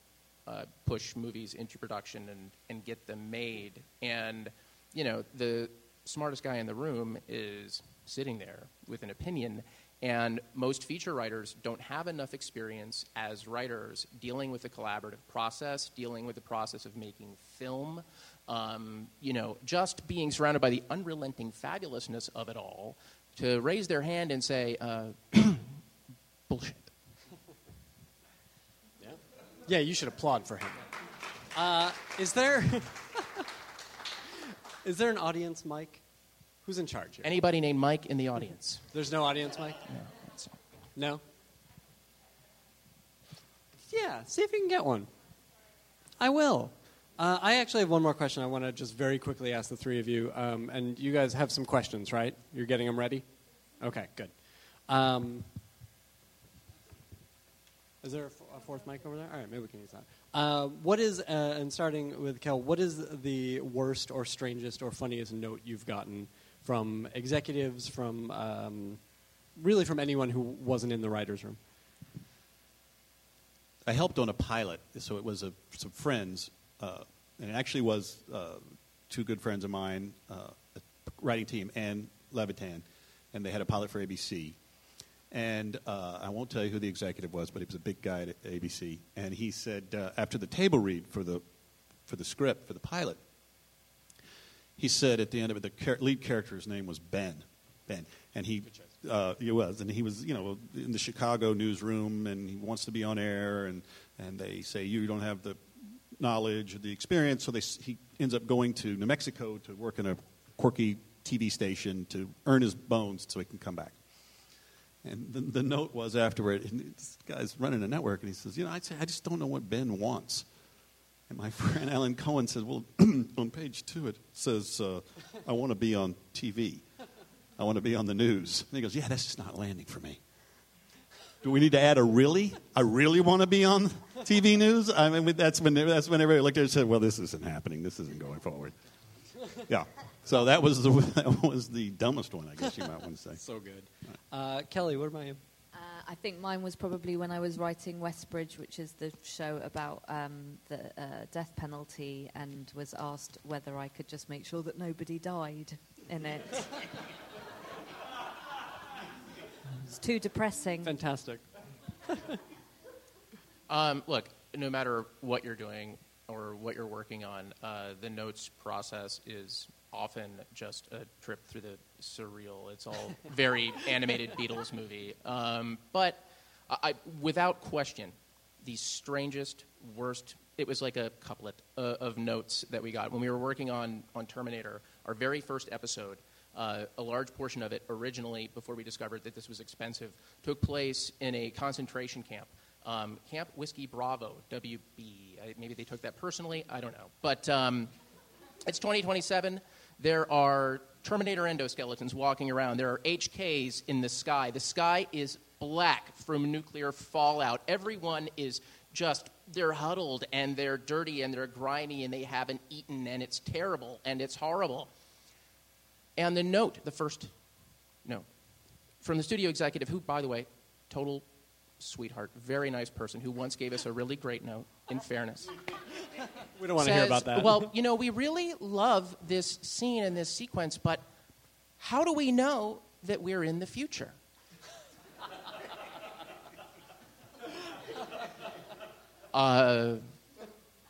uh, push movies into production and, and get them made. And, you know, the smartest guy in the room is sitting there with an opinion. And most feature writers don't have enough experience as writers dealing with the collaborative process, dealing with the process of making film, um, you know, just being surrounded by the unrelenting fabulousness of it all, to raise their hand and say, uh, <coughs> bullshit.
Yeah. Yeah, you should applaud for him. Uh, is there <laughs> is there an audience mic? Who's in charge here?
Anybody named Mike in the audience?
There's no audience Mike?
No.
No. Yeah, see if you can get one. I will. Uh, I actually have one more question I want to just very quickly ask the three of you. Um, and you guys have some questions, right? You're getting them ready? Okay, good. Um, is there a, f- a fourth mic over there? All right, maybe we can use that. Uh, what is, uh, and starting with Kell, what is the worst or strangest or funniest note you've gotten from executives, from um, really from anyone who wasn't in the writer's room?
I helped on a pilot, so it was a, some friends, uh, and it actually was uh, two good friends of mine, uh, a writing team, and Levitan, and they had a pilot for ABC. And uh, I won't tell you who the executive was, but he was a big guy at ABC. And he said uh, after the table read for the for the script for the pilot, he said at the end of it, the char- lead character's name was Ben. Ben, and he uh, he was, and he was, you know, in the Chicago newsroom, and he wants to be on air, and and they say you don't have the knowledge or the experience, so they, he ends up going to New Mexico to work in a quirky TV station to earn his bones so he can come back. And the, the note was afterward, and this guy's running a network, and he says, you know, I, say, I just don't know what Ben wants. And my <laughs> friend Alan Cohen says, well, <clears throat> on page two it says, uh, I want to be on TV. I want to be on the news. And he goes, yeah, that's just not landing for me. Do we need to add a really? I really want to be on TV news? I mean, that's when, that's when everybody looked at it and said, well, this isn't happening. This isn't going forward. Yeah. So that was the <laughs> that was the dumbest one, I guess you might want to say.
So good. Uh, Kelly, what am you?
I think mine was probably when I was writing Westbridge, which is the show about um, the uh, death penalty, and was asked whether I could just make sure that nobody died in it. it's too depressing.
Fantastic. <laughs>
Um, look, no matter what you're doing or what you're working on, uh, the notes process is often just a trip through the surreal. It's all very animated Beatles movie. Um, but I, without question, the strangest, worst. It was like a couplet uh, of notes that we got when we were working on on Terminator. Our very first episode. Uh, a large portion of it, originally, before we discovered that this was expensive, took place in a concentration camp. Um, camp Whiskey Bravo, WB. I, maybe they took that personally. I don't know. But um, it's 2027. There are Terminator endoskeletons walking around. There are HKs in the sky. The sky is black from nuclear fallout. Everyone is just, they're huddled and they're dirty and they're grimy and they haven't eaten and it's terrible and it's horrible. And the note, the first note, from the studio executive, who, by the way, total sweetheart, very nice person, who once gave us a really great note, in fairness.
We don't want to hear about that.
Well, you know, we really love this scene and this sequence, but how do we know that we're in the future? <laughs> uh,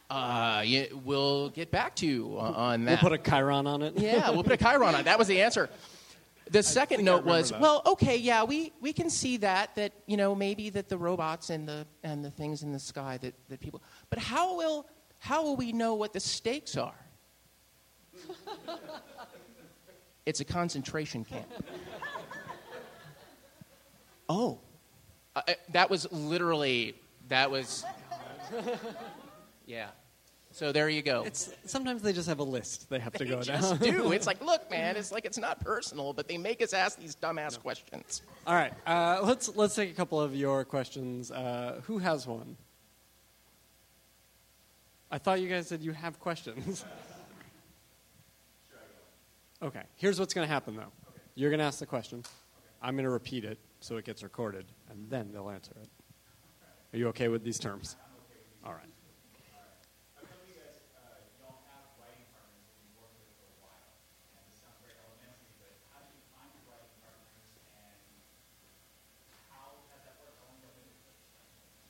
uh, yeah, we'll get back to you on- on
we'll put a chyron on it.
Yeah, we'll put a chyron on. it. That was the answer. The second note was,
that.
well, okay, yeah, we, we can see that that you know maybe that the robots and the and the things in the sky that, that people, but how will how will we know what the stakes are? it's a concentration camp. oh, uh, uh, that was literally that was yeah. So there you go.
It's sometimes they just have a list they have to go
They just
down.
do. It's like, look, <laughs> man, it's like it's not personal, but they make us ask these dumbass questions.
All right, uh, let's let's take a couple of your questions. Uh, who has one? I thought you guys said you have questions. <laughs> okay, here's what's going to happen though. Okay. You're going to ask the question. Okay. I'm going to repeat it so it gets recorded, and then they'll answer it. Are you okay with these terms? All right.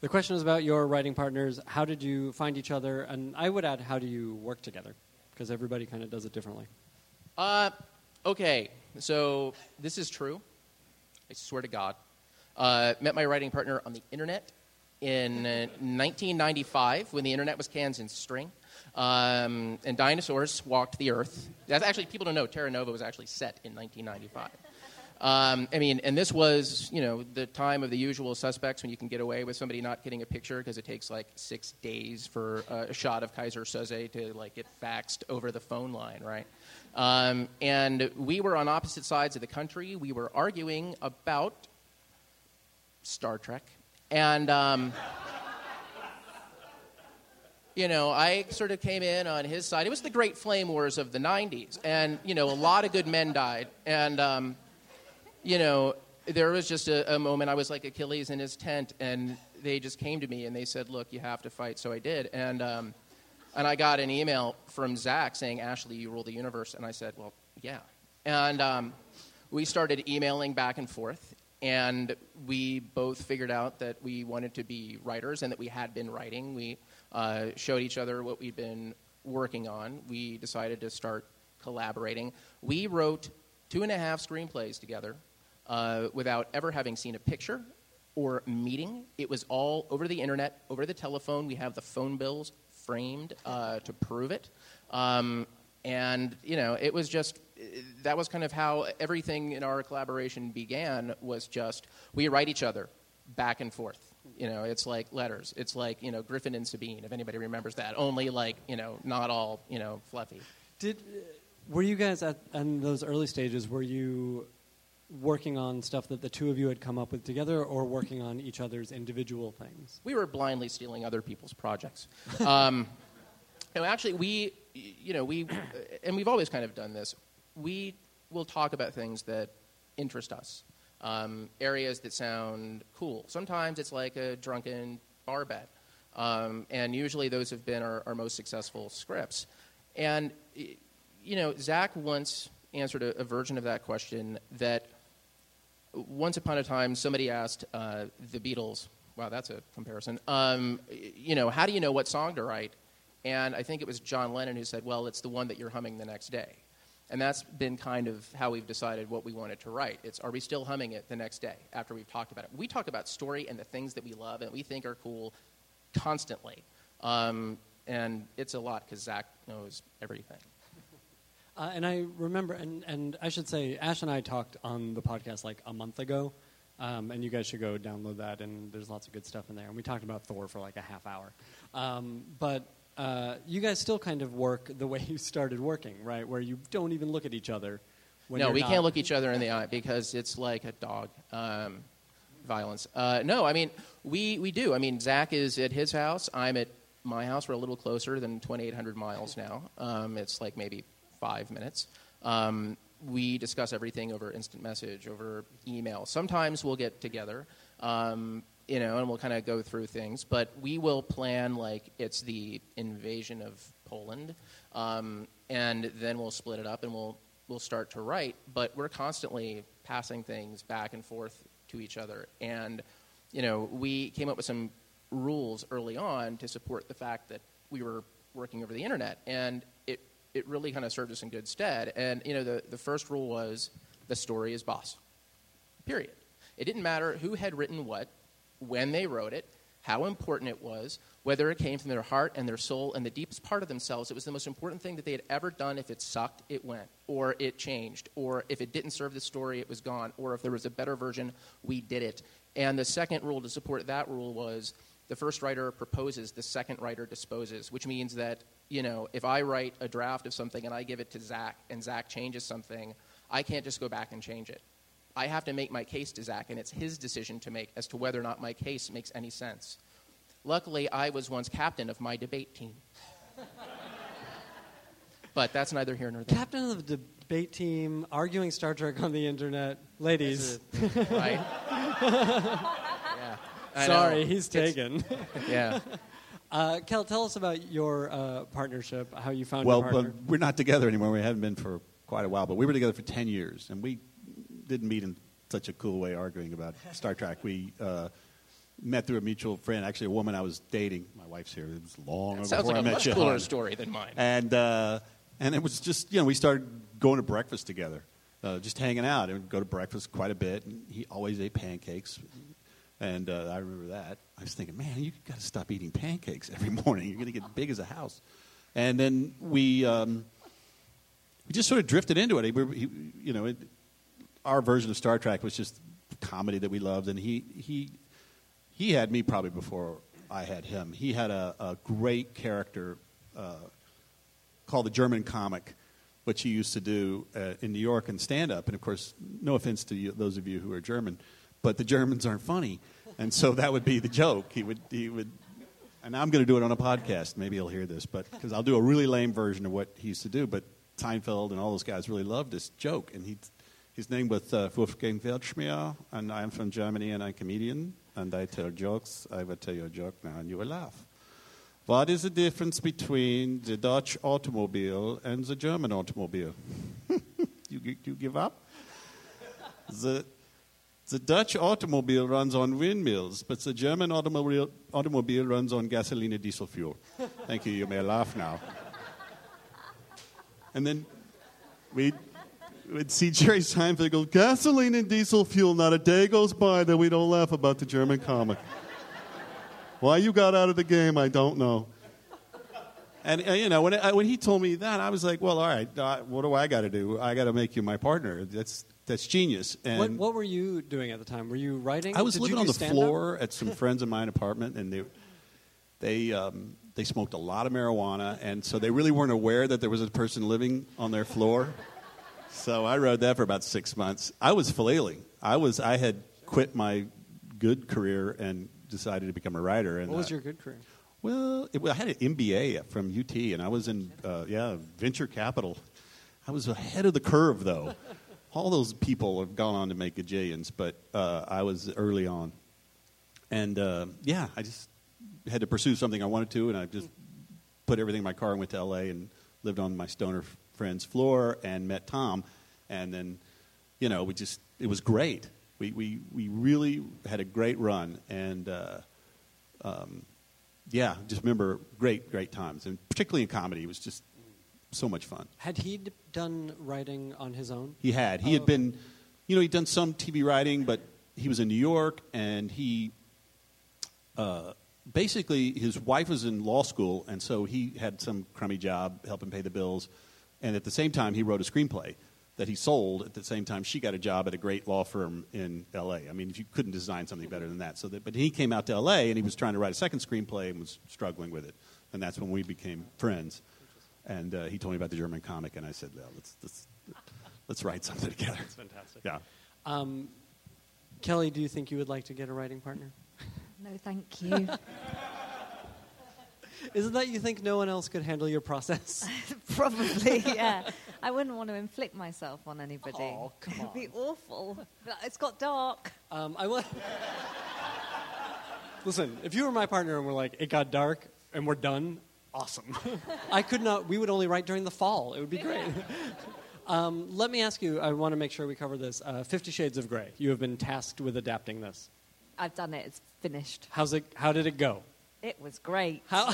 The question is about your writing partners. How did you find each other? And I would add, how do you work together? Because everybody kind of does it differently.
Uh, okay, so this is true. I swear to God. Uh, met my writing partner on the internet in uh, 1995 when the internet was cans and string. Um, and dinosaurs walked the earth. That's actually, people don't know, Terra Nova was actually set in 1995. Um, I mean, and this was, you know, the time of the usual suspects when you can get away with somebody not getting a picture because it takes like six days for a shot of Keyser Söze to like get faxed over the phone line, right? Um, and we were on opposite sides of the country. We were arguing about Star Trek, and. Um, you know, I sort of came in on his side. It was the Great Flame Wars of the '90s, and you know, a lot of good men died, and um, you know, there was just a, a moment I was like Achilles in his tent, and they just came to me and they said, "Look, you have to fight." So I did, and um, and I got an email from Zack saying, "Ashley, you rule the universe," and I said, "Well, yeah," and um, we started emailing back and forth, and we both figured out that we wanted to be writers and that we had been writing. We uh, showed each other what we'd been working on. We decided to start collaborating. We wrote two and a half screenplays together uh, without ever having seen a picture or meeting. It was all over the internet, over the telephone. We have the phone bills framed uh, to prove it. Um, and, you know, it was just, that was kind of how everything in our collaboration began was just, we write each other back and forth. You know, it's like letters. It's like, you know, Griffin and Sabine, if anybody remembers that. Only like, you know, not all, you know, fluffy.
Did were you guys at in those early stages? Were you working on stuff that the two of you had come up with together, or working on each other's individual things?
we were blindly stealing other people's projects. Um, <laughs> No, actually, we, you know, we, and we've always kind of done this. We will talk about things that interest us, um, areas that sound cool. Sometimes it's like a drunken bar bet, um, and usually those have been our, our most successful scripts. And, you know, Zack once answered a, a version of that question that once upon a time somebody asked uh, the Beatles, wow, that's a comparison, um, you know, how do you know what song to write? And I think it was John Lennon who said, well, it's the one that you're humming the next day. And that's been kind of how we've decided what we wanted to write. It's are we still humming it the next day after we've talked about it? We talk about story and the things that we love and we think are cool constantly. Um, and it's a lot because Zack knows everything.
Uh, and I remember, and, and I should say, Ash and I talked on the podcast like a month ago, um, and you guys should go download that, and there's lots of good stuff in there. And we talked about Thor for like a half hour. Um, but uh, you guys still kind of work the <laughs> way you started working, right? Where you don't even look at each other. When
no, we
not-
can't look each other in the eye because it's like a dog um, violence. Uh, no, I mean we we do. I mean Zack is at his house. I'm at my house. We're a little closer than 2,800 miles now. Um, it's like maybe five minutes. Um, we discuss everything over instant message, over email. Sometimes we'll get together, um, you know, and we'll kind of go through things. But we will plan like it's the invasion of Poland, um, and then we'll split it up and we'll we'll start to write. But we're constantly passing things back and forth to each other, and you know, we came up with some rules early on to support the fact that we were working over the internet, and it really kind of served us in good stead. And you know, the the first rule was the story is boss. Period. It didn't matter who had written what, when they wrote it, how important it was, whether it came from their heart and their soul and the deepest part of themselves. It was the most important thing that they had ever done. If it sucked, it went, or it changed, or if it didn't serve the story, it was gone, or if there was a better version, we did it. And the second rule to support that rule was the first writer proposes, the second writer disposes, which means that, you know, if I write a draft of something and I give it to Zack and Zack changes something, I can't just go back and change it. I have to make my case to Zack, and it's his decision to make as to whether or not my case makes any sense. Luckily, I was once captain of my debate team. <laughs> but that's neither here nor there.
Captain of the debate team, arguing Star Trek on the internet. Ladies,
right? <laughs> yeah. Know.
sorry, he's
It's-
taken. <laughs>
Yeah. <laughs>
Uh, Kell, tell us about your uh, partnership, how you found
Well,
your partner.
but we're not together anymore. We haven't been for quite a while, but we were together for 10 years, and we didn't meet in such a cool way arguing about <laughs> Star Trek. We uh, met through a mutual friend, actually, a woman I was dating. My wife's here. It was long
That
before
sounds like
I
a
met
much
you.
cooler
hon.
story than mine.
And, uh, and it was just, you know, we started going to breakfast together, uh, just hanging out. And go to breakfast quite a bit. And he always ate pancakes. And uh, I remember that. I was thinking, man, you got to stop eating pancakes every <laughs> morning. You're going to get big as a house. And then we, um, we just sort of drifted into it. You know, it, our version of Star Trek was just comedy that we loved, and he he he had me probably before I had him. He had a, a great character uh, called the German comic, which he used to do uh, in New York and stand up. And of course, no offense to you, those of you who are German, but the Germans aren't funny, and so that would be the joke. He would he would. And I'm going to do it on a podcast. Maybe he'll hear this, but because I'll do a really lame version of what he used to do. But Seinfeld and all those guys really loved this joke, and he, his name was uh, Wolfgang Weltschmier, and I'm from Germany, and I'm a comedian, and I tell jokes. I will tell you a joke now, and you will laugh. What is the difference between the Dutch automobile and the German automobile? <laughs> you, you give up? The, the Dutch automobile runs on windmills, but the German automobile, automobile runs on gasoline and diesel fuel. Thank you. You may laugh now. And then we'd, we'd see Jerry Seinfeld go, gasoline and diesel fuel, not a day goes by that we don't laugh about the German comic. Why you got out of the game, I don't know. And, uh, you know, when, I, when he told me that, I was like, well, all right, uh, what do I got to do? I got to make you my partner. That's, that's genius. And
what, what were you doing at the time? Were you writing?
I was
Did
living on the floor at some friends of mine apartment, and they they um, they smoked a lot of marijuana, and so they really weren't aware that there was a person living on their floor. So I rode that for about six months. I was flailing. I was I had quit my good career and decided to become a writer. And
What was
uh,
your good career?
Well, it, I had an MBA from UT, and I was in uh, yeah venture capital. I was ahead of the curve, though. All those people have gone on to make gajillions, but uh, I was early on. And uh, yeah, I just had to pursue something I wanted to, and I just put everything in my car and went to LA and lived on my stoner friend's floor and met Tom. And then, you know, we just, it was great. We, we, we really had a great run. And uh, um, yeah, just remember great, great times. And particularly in comedy, it was just so much fun.
Had he done writing on his own?
He had. He
Oh,
had been, you know, he'd done some TV writing, but he was in New York, and he, uh, basically, his wife was in law school, and so he had some crummy job helping pay the bills, and at the same time, he wrote a screenplay that he sold. At the same time, she got a job at a great law firm in L.A. I mean, if you couldn't design something better than that. So, that, but he came out to L.A. and he was trying to write a second screenplay and was struggling with it, and that's when we became friends. And uh, he told me about the German comic, and I said, well, let's, let's, let's write something <laughs> together.
That's fantastic.
Yeah.
Um, Kelly, do you think you would like to get a writing partner?
No, thank you. <laughs>
Isn't that you think no one else could handle your process? <laughs>
Probably, yeah. I wouldn't want to inflict myself on anybody.
Oh, come on.
It'd be awful. But It's got dark.
Um, I want. Listen, if you were my partner and we're like, it got dark and we're done, awesome. <laughs> I could not. We would only write during the fall. It would be great. <laughs> um, let me ask you. I want to make sure we cover this. Uh, Fifty Shades of Grey. You have been tasked with adapting this.
I've done it. It's finished.
How's it? How did it go?
It was great.
How? <laughs>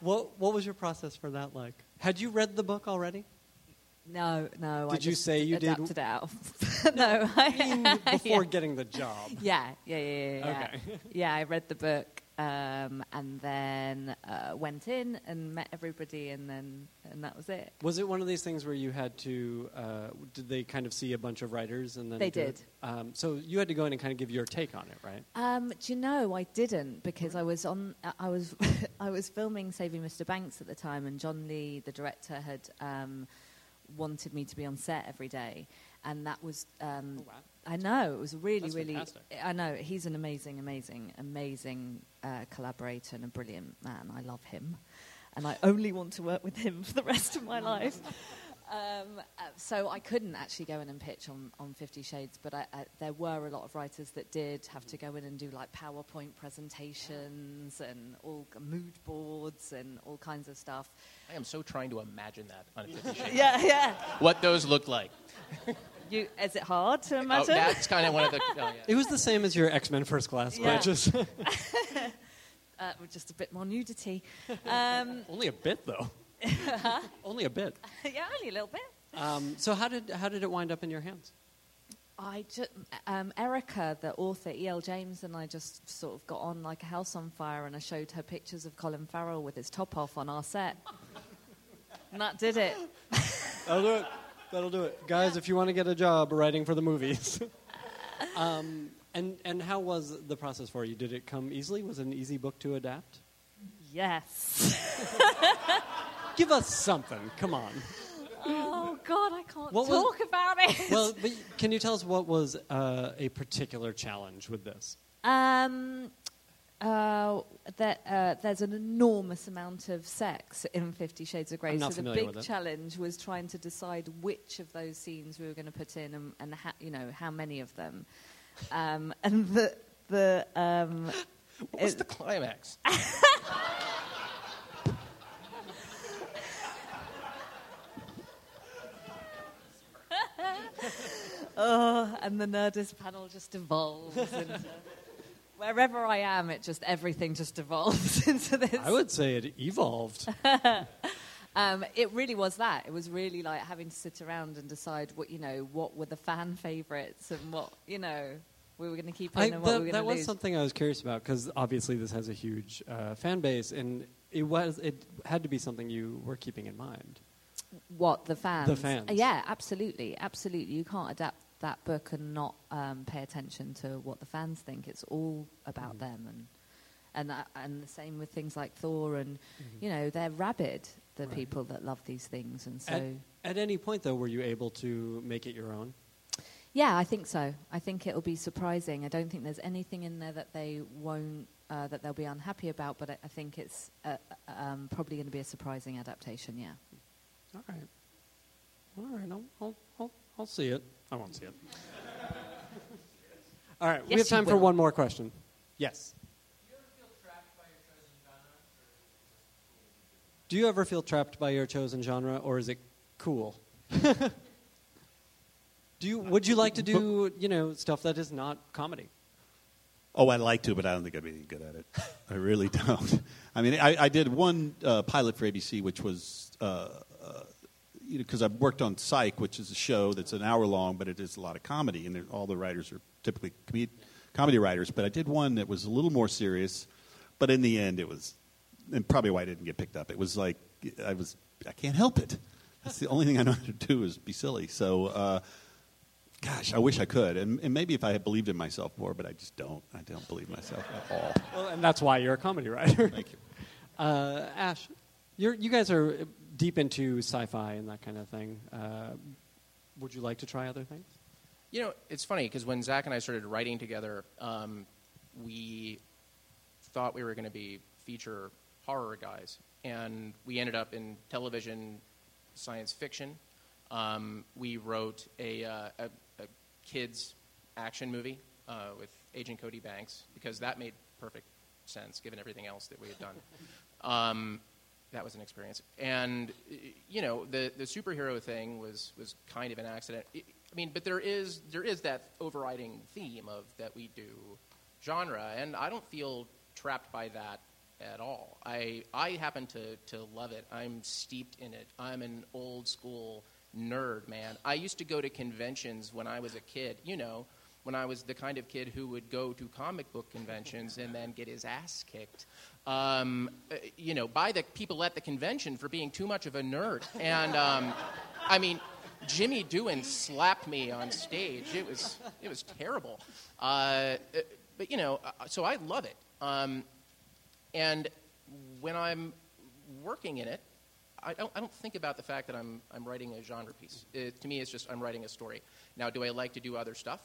what What was your process for that like? Had you read the book already?
No, no. I
Did you
just
say you did-
adapted it out? <laughs> no,
I mean, <laughs> before
yeah.
getting the job.
Yeah, yeah, yeah, yeah.
Okay.
yeah I read the book um, and then uh, went in and met everybody, and then and that was it.
Was it one of these things where you had to? Uh, did they kind of see a bunch of writers and then?
They did.
Um, so you had to go in and kind of give your take on it, right?
Um, do you know I didn't because I was on I was <laughs> I was filming Saving Mr. Banks at the time, and John Lee, the director, had um, wanted me to be on set every day, and that was. Um,
Oh, wow.
I know it was really,
That's
really.
fantastic.
I know he's an amazing, amazing, amazing uh, collaborator and a brilliant man. I love him, and I only want to work with him for the rest of my life. Um, uh, so I couldn't actually go in and pitch on, on Fifty Shades, but I, I, there were a lot of writers that did have to go in and do like PowerPoint presentations and all mood boards and all kinds of stuff.
I am so trying to imagine that on Fifty <laughs> Shades.
Yeah, yeah.
What those look like.
You, is it hard to
Oh,
imagine?
that's kind of one of the. Oh, yeah.
It was the same as your X Men First Class,
Yeah.
but <laughs> just
uh, with just a bit more nudity. <laughs> Um,
only a bit though. <laughs> only a bit. <laughs>
yeah, only a little bit.
Um, so how did how did it wind up in your hands?
I just, um, Erika, the author, E.L. James, and I just sort of got on like a house on fire, and I showed her pictures of Colin Farrell with his top off on our set. and that did it. <laughs>
That'll do it. That'll do it, guys. If you want to get a job writing for the movies. um, and and how was the process for you? Did it come easily? Was it an easy book to adapt?
Yes.
Give us something. Come on.
oh God, I can't
What was-
talk about it.
Well, but can you tell us what was uh, a particular challenge with this?
Um, uh, that, uh, there's an enormous amount of sex in Fifty Shades of Grey.
I'm not
so the
familiar
big
with it.
challenge was trying to decide which of those scenes we were going to put in and, and ha- you know how many of them. Um, and the the um, <laughs>
What was
it-
the climax? <laughs>
oh, and the Nerdist panel just evolves into wherever I am. It just everything just evolves <laughs> into this.
I would say it evolved. <laughs>
Um, it really was that. It was really like having to sit around and decide what you know, what were the fan favorites and what you know we were going to keep in
I,
and what
that
we were going to lose.
That was something I was curious about because obviously this has a huge uh, fan base, and it was it had to be something you were keeping in mind.
What the fans?
The fans.
Uh, yeah, absolutely, absolutely. You can't adapt that book and not um, pay attention to what the fans think. It's all about
Mm-hmm.
them, and and that, and the same with things like Thor, and
Mm-hmm.
you know they're rabid. The
Right.
people that love these things, and so
At, at any point, though, were you able to make it your own?
Yeah, I think so. I think it'll be surprising. I don't think there's anything in there that they won't, uh, that they'll be unhappy about, but I, I think it's uh, um, probably going to be a surprising adaptation, yeah.
All right. All right. I'll, I'll, I'll, I'll see it. I won't see it. All right. we have time for one more question. Yes. Do you ever feel trapped by your chosen genre, or is it cool? do you? Would you like to do, you know, stuff that is not comedy?
Oh, I'd like to, but I don't think I'd be any good at it. I really <laughs> don't. I mean, I, I did one uh, pilot for ABC, which was, uh, you know, because I've worked on Psych, which is a show that's an hour long, but it is a lot of comedy, and all the writers are typically com- comedy writers. But I did one that was a little more serious, but in the end, it was, and probably why I didn't get picked up. It was like I was, I can't help it. That's the only thing I know how to do is be silly. So. Uh, Gosh, I wish I could, and, and maybe if I had believed in myself more, but I just don't. I don't believe myself at all.
Well, and that's why you're a comedy writer.
Thank you. <laughs>
Uh, Ash, you're, you guys are deep into sci-fi and that kind of thing. Uh, would you like to try other things?
You know, it's funny because when Zack and I started writing together, um, we thought we were going to be feature horror guys, and we ended up in television science fiction. Um, we wrote a, uh, a, a kids action movie uh, with Agent Cody Banks because that made perfect sense given everything else that we had done. <laughs> Um, that was an experience, and you know the the superhero thing was was kind of an accident. I I mean, but there is there is that overriding theme of that we do genre, and I don't feel trapped by that at all. I I happen to to love it. I'm steeped in it. I'm an old school nerd, man. I used to go to conventions when I was a kid. You know, when I was the kind of kid who would go to comic book conventions and then get his ass kicked. Um, uh, you know, by the people at the convention for being too much of a nerd. And um, I mean, Jimmy Doohan slapped me on stage. It was it was terrible. Uh, uh, but you know, uh, so I love it. Um, and when I'm working in it, I don't, I don't think about the fact that I'm, I'm writing a genre piece. It, to me, it's just I'm writing a story. Now, do I like to do other stuff?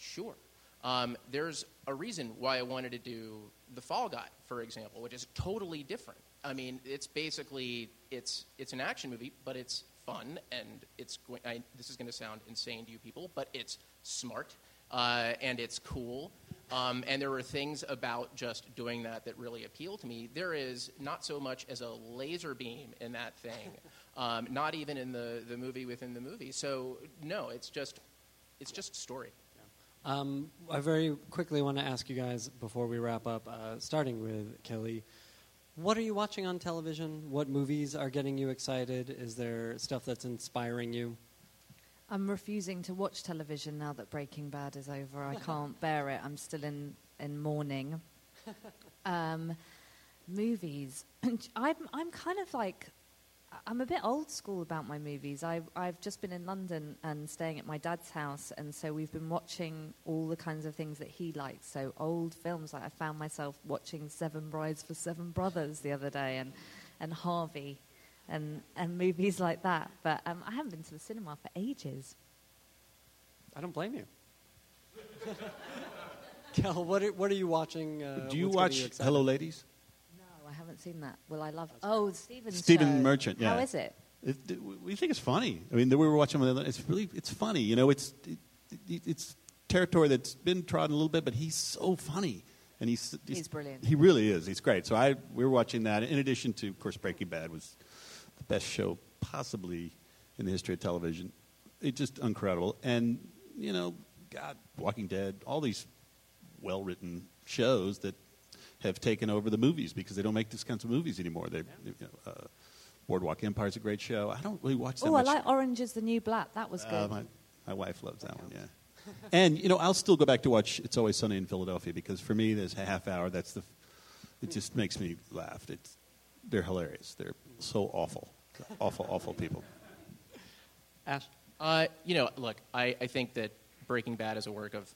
Sure. Um, there's a reason why I wanted to do The Fall Guy, for example, which is totally different. I mean, it's basically it's it's an action movie, but it's fun and it's going. I, this is going to sound insane to you people, but it's smart uh, and it's cool. Um, and there were things about just doing that that really appeal to me. There is not so much as a laser beam in that thing, <laughs> um, not even in the, the movie within the movie. So no, it's just it's just story.
Um, I very quickly want to ask you guys before we wrap up, uh, starting with Kelly. What are you watching on television? What movies are getting you excited? Is there stuff that's inspiring you?
I'm refusing to watch television now that Breaking Bad is over. I <laughs> can't bear it. I'm still in, in mourning. <laughs> Um, movies. <clears throat> I'm, I'm kind of like, I'm a bit old school about my movies. I, I've just been in London and staying at my dad's house, and so we've been watching all the kinds of things that he likes. So old films, like I found myself watching Seven Brides for Seven Brothers the other day, and, and Harvey, and, and movies like that. But um, I haven't been to the cinema for ages.
I don't blame you. <laughs> Kell, what are, what are you watching? Uh,
Do you watch
getting?
Hello Ladies?
No, I haven't seen that. Well, I love. It. Oh, Stephen.
Stephen. Merchant, yeah.
How is it?
It, it- we think it's funny. I mean, we were watching. it, It's really it's funny. You know, it's it, it, it's territory that's been trodden a little bit, but he's so funny, and he's
He's brilliant.
He really is. He's great. So I we were watching that. In addition to, of course, Breaking Bad was the best show possibly in the history of television. It's just incredible. And you know, God, Walking Dead, all these well written shows that have taken over the movies because they don't make these kinds of movies anymore. They, you know, uh, Boardwalk Empire is a great show. I don't really watch that
Oh, I like Orange is the New Black. That was
Uh,
good.
my, my wife loves that one, yeah. and you know, I'll still go back to watch It's Always Sunny in Philadelphia because for me, there's a half hour. That's the. It just makes me laugh. It's they're hilarious. They're so awful, awful, awful people.
Ash?
Uh, you know, look, I, I think that Breaking Bad is a work of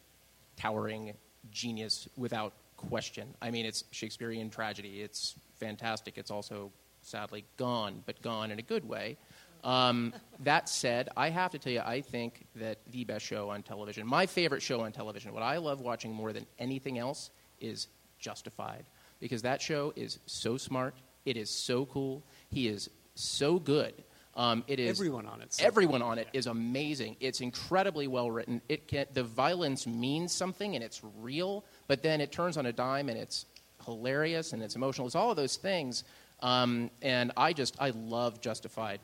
towering genius without question. I mean, it's Shakespearean tragedy. It's fantastic. It's also sadly gone, but gone in a good way. Um, that said, I have to tell you, I think that the best show on television, my favorite show on television, what I love watching more than anything else is Justified. Because that show is so smart, it is so cool, he is so good. Um, it is
Everyone on it's so
everyone on it is amazing. It's incredibly well written. It can, the violence means something and it's real, but then it turns on a dime and it's hilarious and it's emotional. It's all of those things. Um, and I just I love Justified.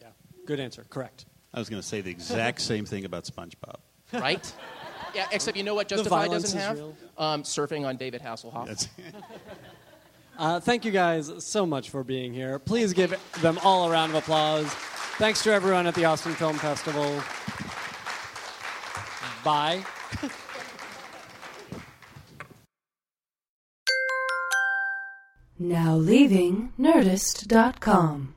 Yeah. Good answer. Correct.
I was going to say the exact <laughs> same thing about SpongeBob.
right? yeah, except you know what Justified doesn't have? Um, surfing on David Hasselhoff. <laughs>
Uh, thank you guys so much for being here. Please give them all a round of applause. Thanks to everyone at the Austin Film Festival. Bye.
Now leaving Nerdist.com.